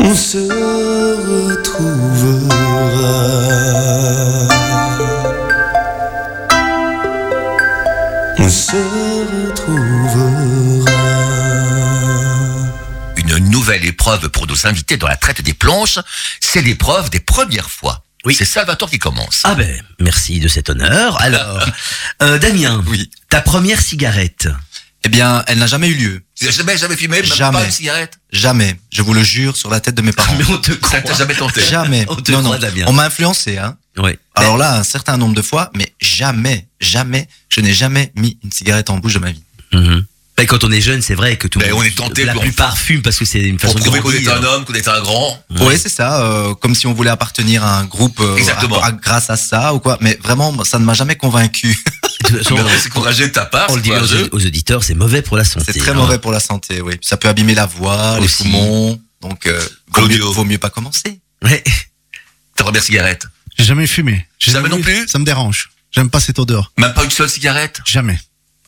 On se retrouvera. On se retrouvera. Une nouvelle épreuve pour nos invités dans la traite des planches, c'est l'épreuve des premières fois. Oui. C'est Salvatore qui commence. Ah ben, merci de cet honneur. Alors, euh, Damien, Oui. ta première cigarette. Eh bien, elle n'a jamais eu lieu. Tu jamais, jamais fumé, même Jamais. pas une cigarette Jamais. Je vous le jure sur la tête de mes parents. Mais on te Ça croit. t'a jamais tenté Jamais. On te non, croit, non. Damien. On m'a influencé, hein. Ouais. Alors là, un certain nombre de fois, mais jamais, jamais, je n'ai jamais mis une cigarette en bouche de ma vie. Mhm. Ben, quand on est jeune, c'est vrai que tout le Ben, monde- on est tenté La plupart fument parce que c'est une façon de prouver qu'on est un homme, qu'on est un grand. Oui, c'est ça. euh, comme si on voulait appartenir à un groupe euh, Exactement. à- à- grâce à ça ou quoi. Mais vraiment, ça ne m'a jamais convaincu. C'est courageux de ta part. on le dit aux, auditeurs, c'est mauvais pour la santé. C'est très hein. mauvais pour la santé, oui. Ça peut abîmer la voix, les poumons. Donc, euh, vaut, mieux, vaut mieux pas commencer. Ouais. Ta première cigarette. J'ai jamais fumé. J'ai Jamais non plus Ça me dérange. J'aime pas cette odeur. Même pas une seule cigarette Jamais.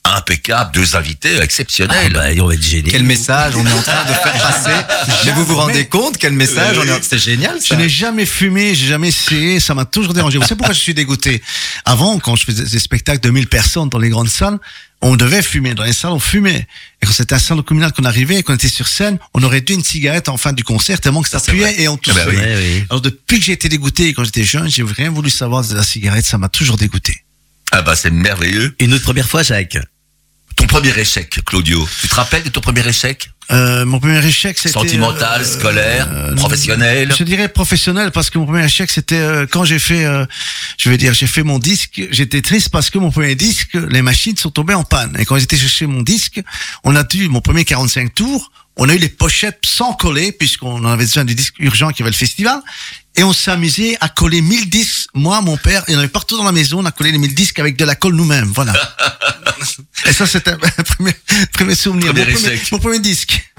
Impeccable, deux invités Ah, exceptionnels. bah, on va être gêné. Quel message on est en train de faire passer. Mais vous vous rendez compte quel message on est en- C'est génial Je ça. n'ai jamais fumé, j'ai jamais essayé, ça m'a toujours dérangé. Vous savez pourquoi je suis dégoûté Avant, quand je faisais des spectacles de 1000 personnes dans les grandes salles, on devait fumer. Dans les salles, on fumait. Et quand c'était un salon communal qu'on arrivait et qu'on était sur scène, on aurait dû une cigarette en fin du concert tellement que ça, puait et on toussait. Ah bah oui. Alors depuis que j'ai été dégoûté et quand j'étais jeune, j'ai rien voulu savoir de la cigarette, ça m'a toujours dégoûté. Ah bah c'est merveilleux. Une autre première fois, Jacques. Ton premier échec, Claudio. Tu te rappelles de ton premier échec Euh, mon premier échec, c'était Sentimental, euh, scolaire, euh, professionnel. Je dirais professionnel parce que mon premier échec, c'était euh, quand j'ai fait, euh, je veux dire, j'ai fait mon disque. J'étais triste parce que mon premier disque, les machines sont tombées en panne. Et quand j'étais chercher mon disque, on a eu mon premier 45 tours. On a eu les pochettes sans coller puisqu'on en avait besoin du disque urgent qui avait le festival. Et on s'est amusé à coller 1000 disques. Moi, mon père, il y en avait partout dans la maison. On a collé les 1000 disques avec de la colle nous-mêmes. Voilà. Et ça, c'était un premier, premier souvenir. Premier mon, premier, échec. mon premier disque.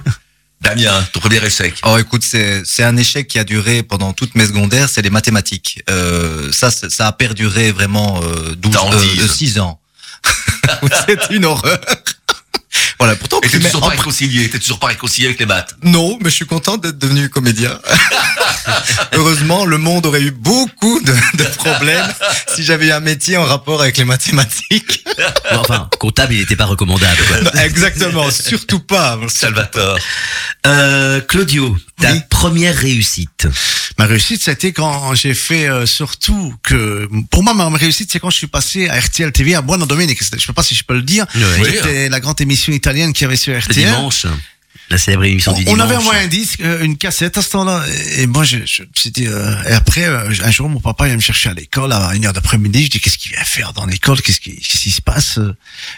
Damien, ton premier échec. Oh, écoute, c'est c'est un échec qui a duré pendant toutes mes secondaires, c'est les mathématiques. Euh, ça, ça a perduré vraiment euh, 12, T'as en euh, dix. 6 ans. c'est une horreur. Voilà, pourtant, Et t'es toujours pas en- réconcilié, t'es toujours pas réconcilié avec les maths. non, mais je suis content d'être devenu comédien. Heureusement, le monde aurait eu beaucoup de, de problèmes si j'avais eu un métier en rapport avec les mathématiques. Enfin, comptable, il n'était pas recommandable. Non, exactement, surtout pas. Salvatore. Euh, Claudio, ta Oui. première réussite. Ma réussite, c'était quand j'ai fait euh, surtout que, pour moi, ma réussite, c'est quand je suis passé à RTL TV à Buono Domenico. C'était- Je sais pas si je peux le dire. Oui. C'était la grande émission italienne qui avait sur RTL. dimanche, la célèbre émission du On dimanche. avait envoyé un disque, euh, une cassette à ce temps-là, et moi, je, je, c'était, euh, et après, euh, un jour, mon papa, il vient me chercher à l'école à une heure d'après-midi. Je dis, qu'est-ce qu'il vient faire dans l'école? Qu'est-ce qui, se passe?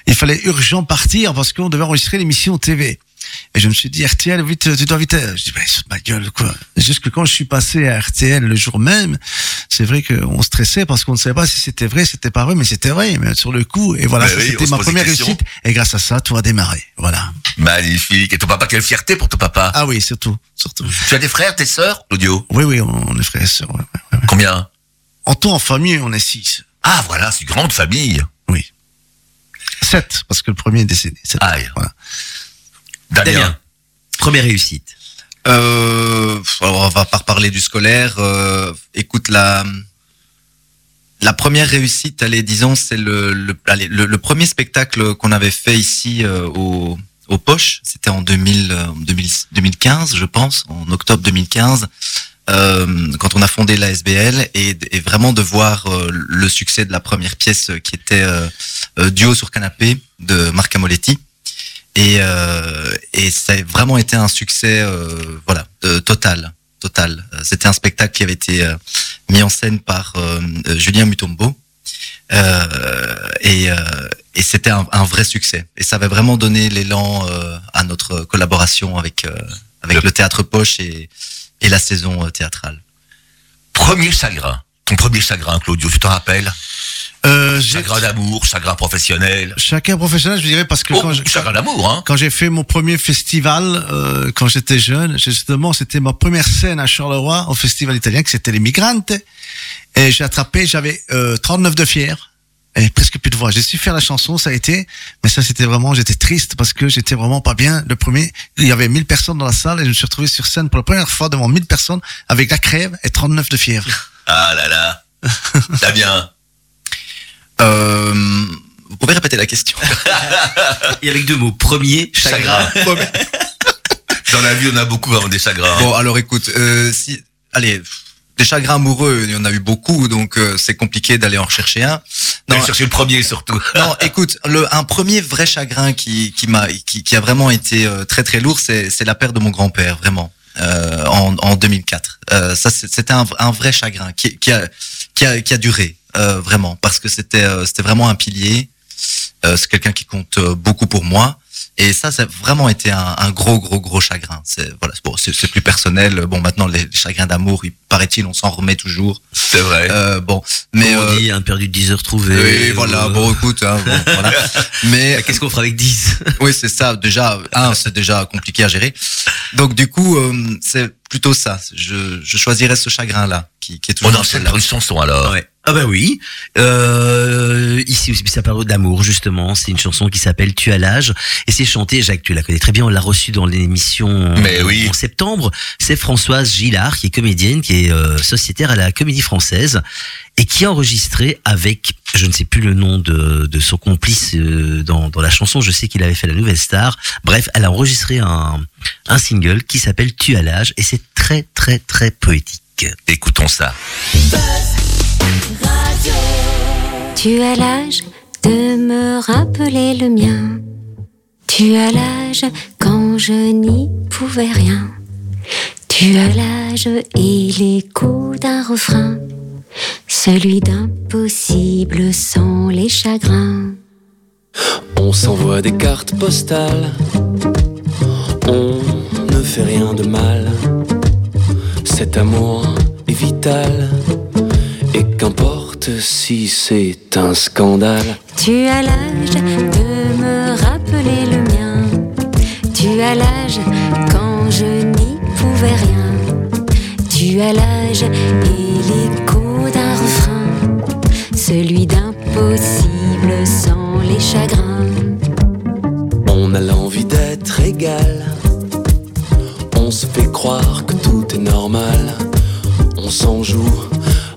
Il fallait urgent partir parce qu'on devait enregistrer l'émission TV. Et je me suis dit, RTL, vite, tu dois vite. Je dis, ben, saute ma gueule, quoi. Jusque quand je suis passé à RTL le jour même, c'est vrai qu'on stressait parce qu'on ne savait pas si c'était vrai, c'était pas vrai, mais c'était vrai, mais sur le coup. Et voilà, oui, on c'était ma des première réussite. Et grâce à ça, tout a démarré. Voilà. Magnifique. Et ton papa, quelle fierté pour ton papa? Ah oui, surtout, surtout. Tu as des frères, tes sœurs, Claudio Oui, oui, on est frères et sœurs. ouais, ouais, ouais. Combien? En tout, en famille, on est six. Ah, voilà, c'est une grande famille. Oui. Sept, parce que le premier est décédé. Sept. Aïe. Voilà. Damien. Damien, première réussite. Euh, alors on va pas reparler du scolaire. euh, écoute, la la première réussite, allez, disons, c'est le le, allez, le le premier spectacle qu'on avait fait ici euh, au au Poche. C'était en 2000, euh, 2000 2015, je pense, en octobre 2015. Euh, quand on a fondé la SBL et, et vraiment de voir euh, le succès de la première pièce qui était euh, Duo sur canapé de Marc Amoletti et euh, et ça a vraiment été un succès euh, voilà euh, total total. Euh, c'était un spectacle qui avait été euh, mis en scène par Julien Mutombo. Euh, et euh, et c'était un, un vrai succès. Et ça avait vraiment donné l'élan euh, à notre collaboration avec euh, avec Le- le théâtre Poche et et la saison théâtrale. Premier chagrin. Ton premier chagrin, Claudio, tu t'en rappelles? Euh, Chagrin d'amour, chagrin professionnel. Chacun professionnel, je dirais, parce que Oh, quand, chagrin d'amour, hein quand j'ai fait mon premier festival, euh, quand j'étais jeune, justement, c'était ma première scène à Charleroi, au festival italien, que c'était les Migrantes. Et j'ai attrapé, j'avais euh, 39 de fier. Et presque plus de voix. J'ai su faire la chanson, ça a été, mais ça c'était vraiment, j'étais triste parce que j'étais vraiment pas bien. Le premier, il y avait 1000 personnes dans la salle et je me suis retrouvé sur scène pour la première fois devant 1000 personnes avec la crève et 39 de fièvre. Ah là là. Damien. Euh, vous pouvez répéter la question Et avec deux mots. Premier, chagrin. Chagrin. Dans la vie, on a beaucoup hein, des chagrins. Bon, alors écoute, euh, si, allez, des chagrins amoureux, il y en a eu beaucoup, donc euh, c'est compliqué d'aller en rechercher un. Non, chercher le premier surtout. non, écoute, le, un premier vrai chagrin qui, qui m'a, qui, qui a vraiment été euh, très très lourd, c'est, c'est la perte de mon grand-père, vraiment, euh, en, en 2004. Euh, ça, c'était un, un vrai chagrin qui, qui a, qui a, qui a duré, euh, vraiment, parce que c'était, euh, c'était vraiment un pilier. Euh, c'est quelqu'un qui compte euh, beaucoup pour moi. Et ça, ça a vraiment été un, un gros, gros, gros chagrin. C'est voilà, c'est- bon, c'est c'est plus personnel. Bon, maintenant, les, les chagrins d'amour, il paraît-il, on s'en remet toujours. C'est vrai. Euh, bon, mais Comme on euh, dit, un perdu de 10 heures trouvé. oui, voilà. Bon, écoute, hein, bon, voilà. Mais Qu'est-ce qu'on fera avec 10 oui, c'est ça. Déjà, un, c'est déjà compliqué à gérer. Donc, du coup, euh, c'est plutôt ça. Je, je choisirais ce chagrin-là, qui, qui est On toujours enchaîne là. par une chanson alors. Ouais. Ah bah oui. Euh, ici aussi, ça parle d'amour justement. C'est une chanson qui s'appelle Tu as l'âge et c'est chanté. Jacques, tu la connais très bien. On l'a reçue dans l'émission Mais oui. en septembre. C'est Françoise Gillard qui est comédienne, qui est euh, sociétaire à la Comédie Française et qui a enregistré avec, je ne sais plus le nom de, de son complice euh, dans, dans la chanson. Je sais qu'il avait fait la Nouvelle Star. Bref, elle a enregistré un, un single qui s'appelle Tu as l'âge et c'est très très très poétique. Écoutons ça. Tu as l'âge de me rappeler le mien. Tu as l'âge quand quand je n'y pouvais rien. Tu as l'âge et l'écho d'un refrain, celui d'impossible sans les chagrins. On s'envoie des cartes postales. On ne fait rien de mal. Cet amour est vital. Et qu'importe si c'est un scandale. Tu as l'âge de me rappeler le mien. Tu as l'âge quand je n'y pouvais rien. Tu as l'âge et l'écho d'un refrain, celui d'impossible sans les chagrins. On a l'envie d'être égal. On se fait croire que tout est normal. On s'en joue,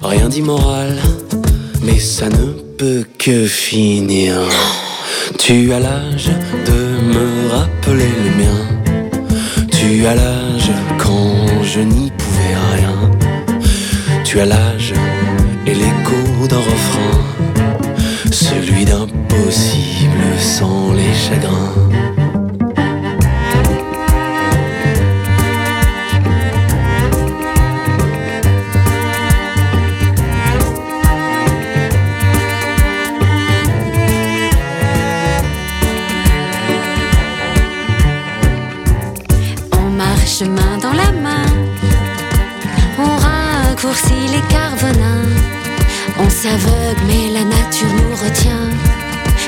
rien d'immoral. Mais ça ne peut que finir. Tu as l'âge de me rappeler le mien. Tu as l'âge quand je n'y pouvais rien. Tu as l'âge et l'écho d'un refrain. Celui d'impossible sans les chagrins. On s'aveugle mais la nature nous retient,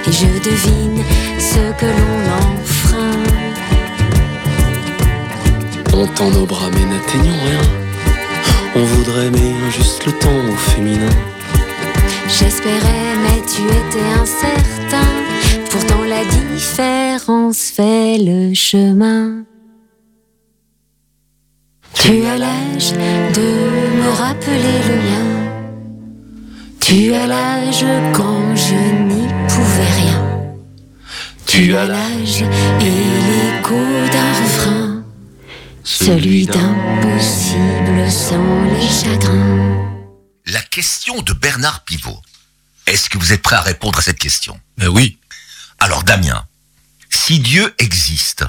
et je devine ce que l'on enfreint. On tend nos bras mais n'atteignons rien. On voudrait mais juste le temps au féminin. J'espérais mais tu étais incertain, pourtant la différence fait le chemin. Tu as l'âge de me rappeler le mien. Tu as l'âge quand je n'y pouvais rien. Tu as l'âge et l'écho d'un refrain, celui d'impossible sans les chagrins. La question de Bernard Pivot. Est-ce que vous êtes prêt à répondre à cette question? Ben oui. Alors Damien, si Dieu existe,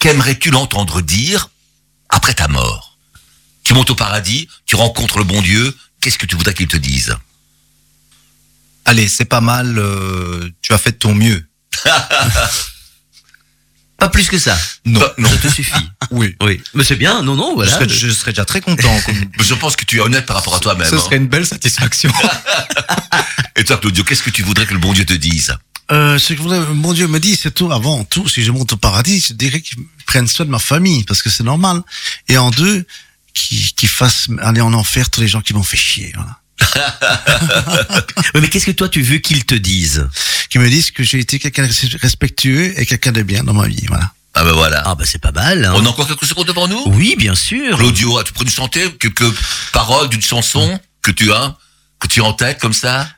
qu'aimerais-tu l'entendre dire après ta mort? Tu montes au paradis, tu rencontres le bon Dieu, qu'est-ce que tu voudrais qu'il te dise? Allez, c'est pas mal. euh, tu as fait de ton mieux. Pas plus que ça. Non. Ça te suffit. Oui. Oui. Mais c'est bien. Non, non, voilà. Je, serais, je serais déjà très content. comme- Je pense que tu es honnête par rapport à toi-même. Ce hein. serait une belle satisfaction. Et toi Claudio, qu'est-ce que tu voudrais que le bon Dieu te dise? Euh, ce que mon Dieu me dit, c'est tout, avant tout, si je monte au paradis, je dirais qu'ils prennent soin de ma famille, parce que c'est normal. Et en deux, qu'ils qu'ils fassent aller en enfer tous les gens qui m'ont fait chier, voilà. Oui, mais qu'est-ce que toi tu veux qu'ils te disent Qui me disent que j'ai été quelqu'un de respectueux et quelqu'un de bien dans ma vie, voilà. Ah ben voilà. Ah bah c'est pas mal. hein. On a encore quelques secondes devant nous? Oui, bien sûr. Claudio, as-tu prévu de chanter quelques paroles d'une chanson que tu as, que tu as en tête comme ça?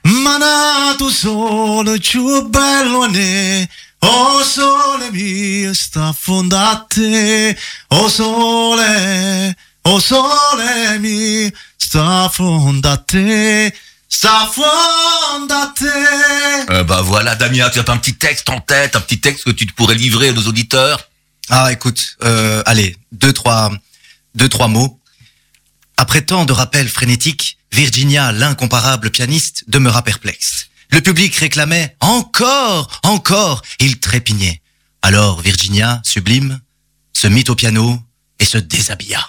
Bello ne Oh sole mio sta fondate Oh sole Oh sole mio sta fondate Sta fondate euh, Bah voilà, Damien, tu as pas un petit texte en tête, un petit texte que tu pourrais livrer à nos auditeurs Ah, écoute, euh, allez, deux, trois, deux, trois mots. Après tant de rappels frénétiques, Virginia, l'incomparable pianiste, demeura perplexe. Le public réclamait encore, encore, il trépignait. Alors Virginia, sublime, se mit au piano et se déshabilla.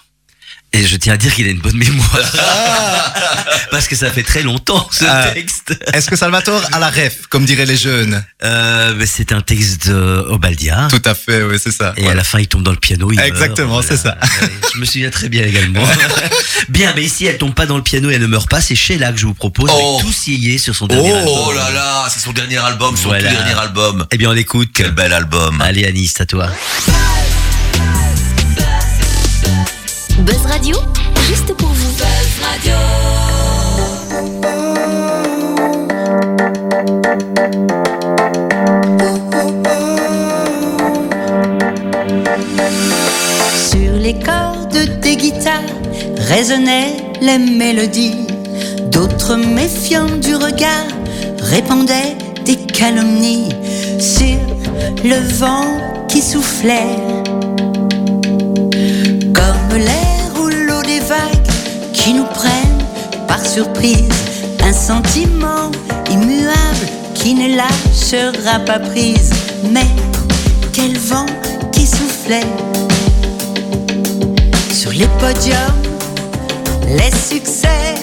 Et je tiens à dire qu'il a une bonne mémoire. Parce que ça fait très longtemps ce Ah. texte. Est-ce que Salvatore a la ref, comme diraient les jeunes Euh, c'est un texte de Obaldia. Tout à fait, oui, c'est ça. Et à la fin, il tombe dans le piano. Il Exactement, c'est ça. Je me souviens très bien également. bien, mais ici, elle tombe pas dans le piano et elle ne meurt pas. C'est Sheila que je vous propose Oh. avec tout yé sur son dernier album. Oh là là, c'est son dernier album, son Voilà. tout dernier album. Eh bien, on l'écoute. Quel bel album. Allez, Anis, à toi. Buzz Radio, juste pour vous. Buzz Radio. Sur les cordes des guitares résonnaient les mélodies. D'autres méfiants du regard répandaient des calomnies sur le vent qui soufflait Comme l'air qui nous prennent par surprise. Un sentiment immuable qui ne lâchera pas prise. Mais quel vent qui soufflait sur les podiums, les succès.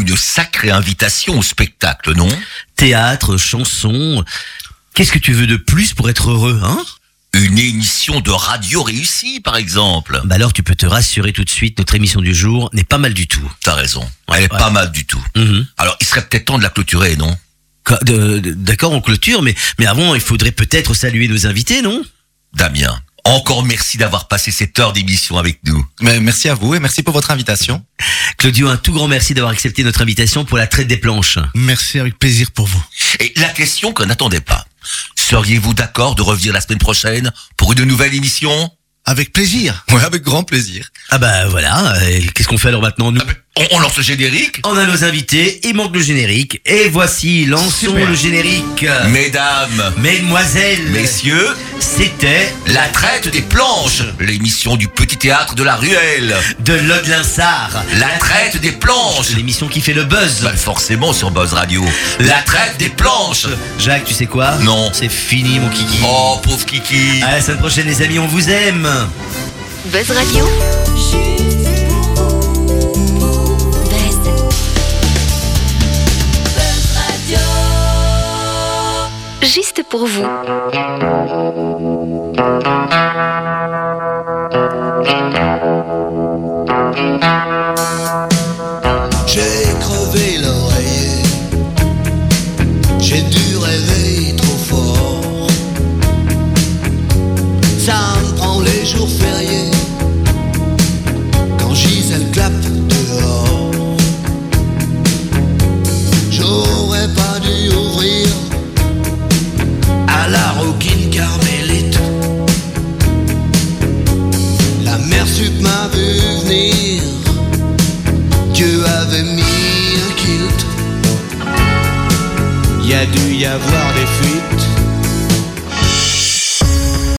Même une sacrée invitation au spectacle, non? Théâtre, chanson. Qu'est-ce que tu veux de plus pour être heureux, hein? Une émission de radio réussie, par exemple. Bah alors tu peux te rassurer tout de suite, notre émission du jour n'est pas mal du tout. T'as raison. Elle est Ouais. pas mal du tout. Mhm. Alors, il serait peut-être temps de la clôturer, non? D'accord, on clôture, mais, mais avant, il faudrait peut-être saluer nos invités, non? Damien, encore merci d'avoir passé cette heure d'émission avec nous. Mais merci à vous et merci pour votre invitation. Claudio, un tout grand merci d'avoir accepté notre invitation pour la traite des planches. Merci avec plaisir pour vous. Et la question qu'on n'attendait pas. Seriez-vous d'accord de revenir la semaine prochaine pour une nouvelle émission? Avec plaisir. Ouais, avec grand plaisir. Ah bah voilà, et qu'est-ce qu'on fait alors maintenant nous? Ah ben, on, on lance le générique On a nos invités, il manque le générique, et voici, lançons Super. le générique. Mesdames, Mesdemoiselles, messieurs, c'était la traite des planches, l'émission du petit théâtre de la ruelle. de Lode-Linsard. La traite des planches. L'émission qui fait le buzz. Bah, forcément sur Buzz Radio. La traite des planches. Jacques, tu sais quoi? Non. C'est fini mon kiki. Oh, pauvre Kiki. À la semaine prochaine les amis, on vous aime. Buzz Radio, juste pour vous. dû y avoir des fuites.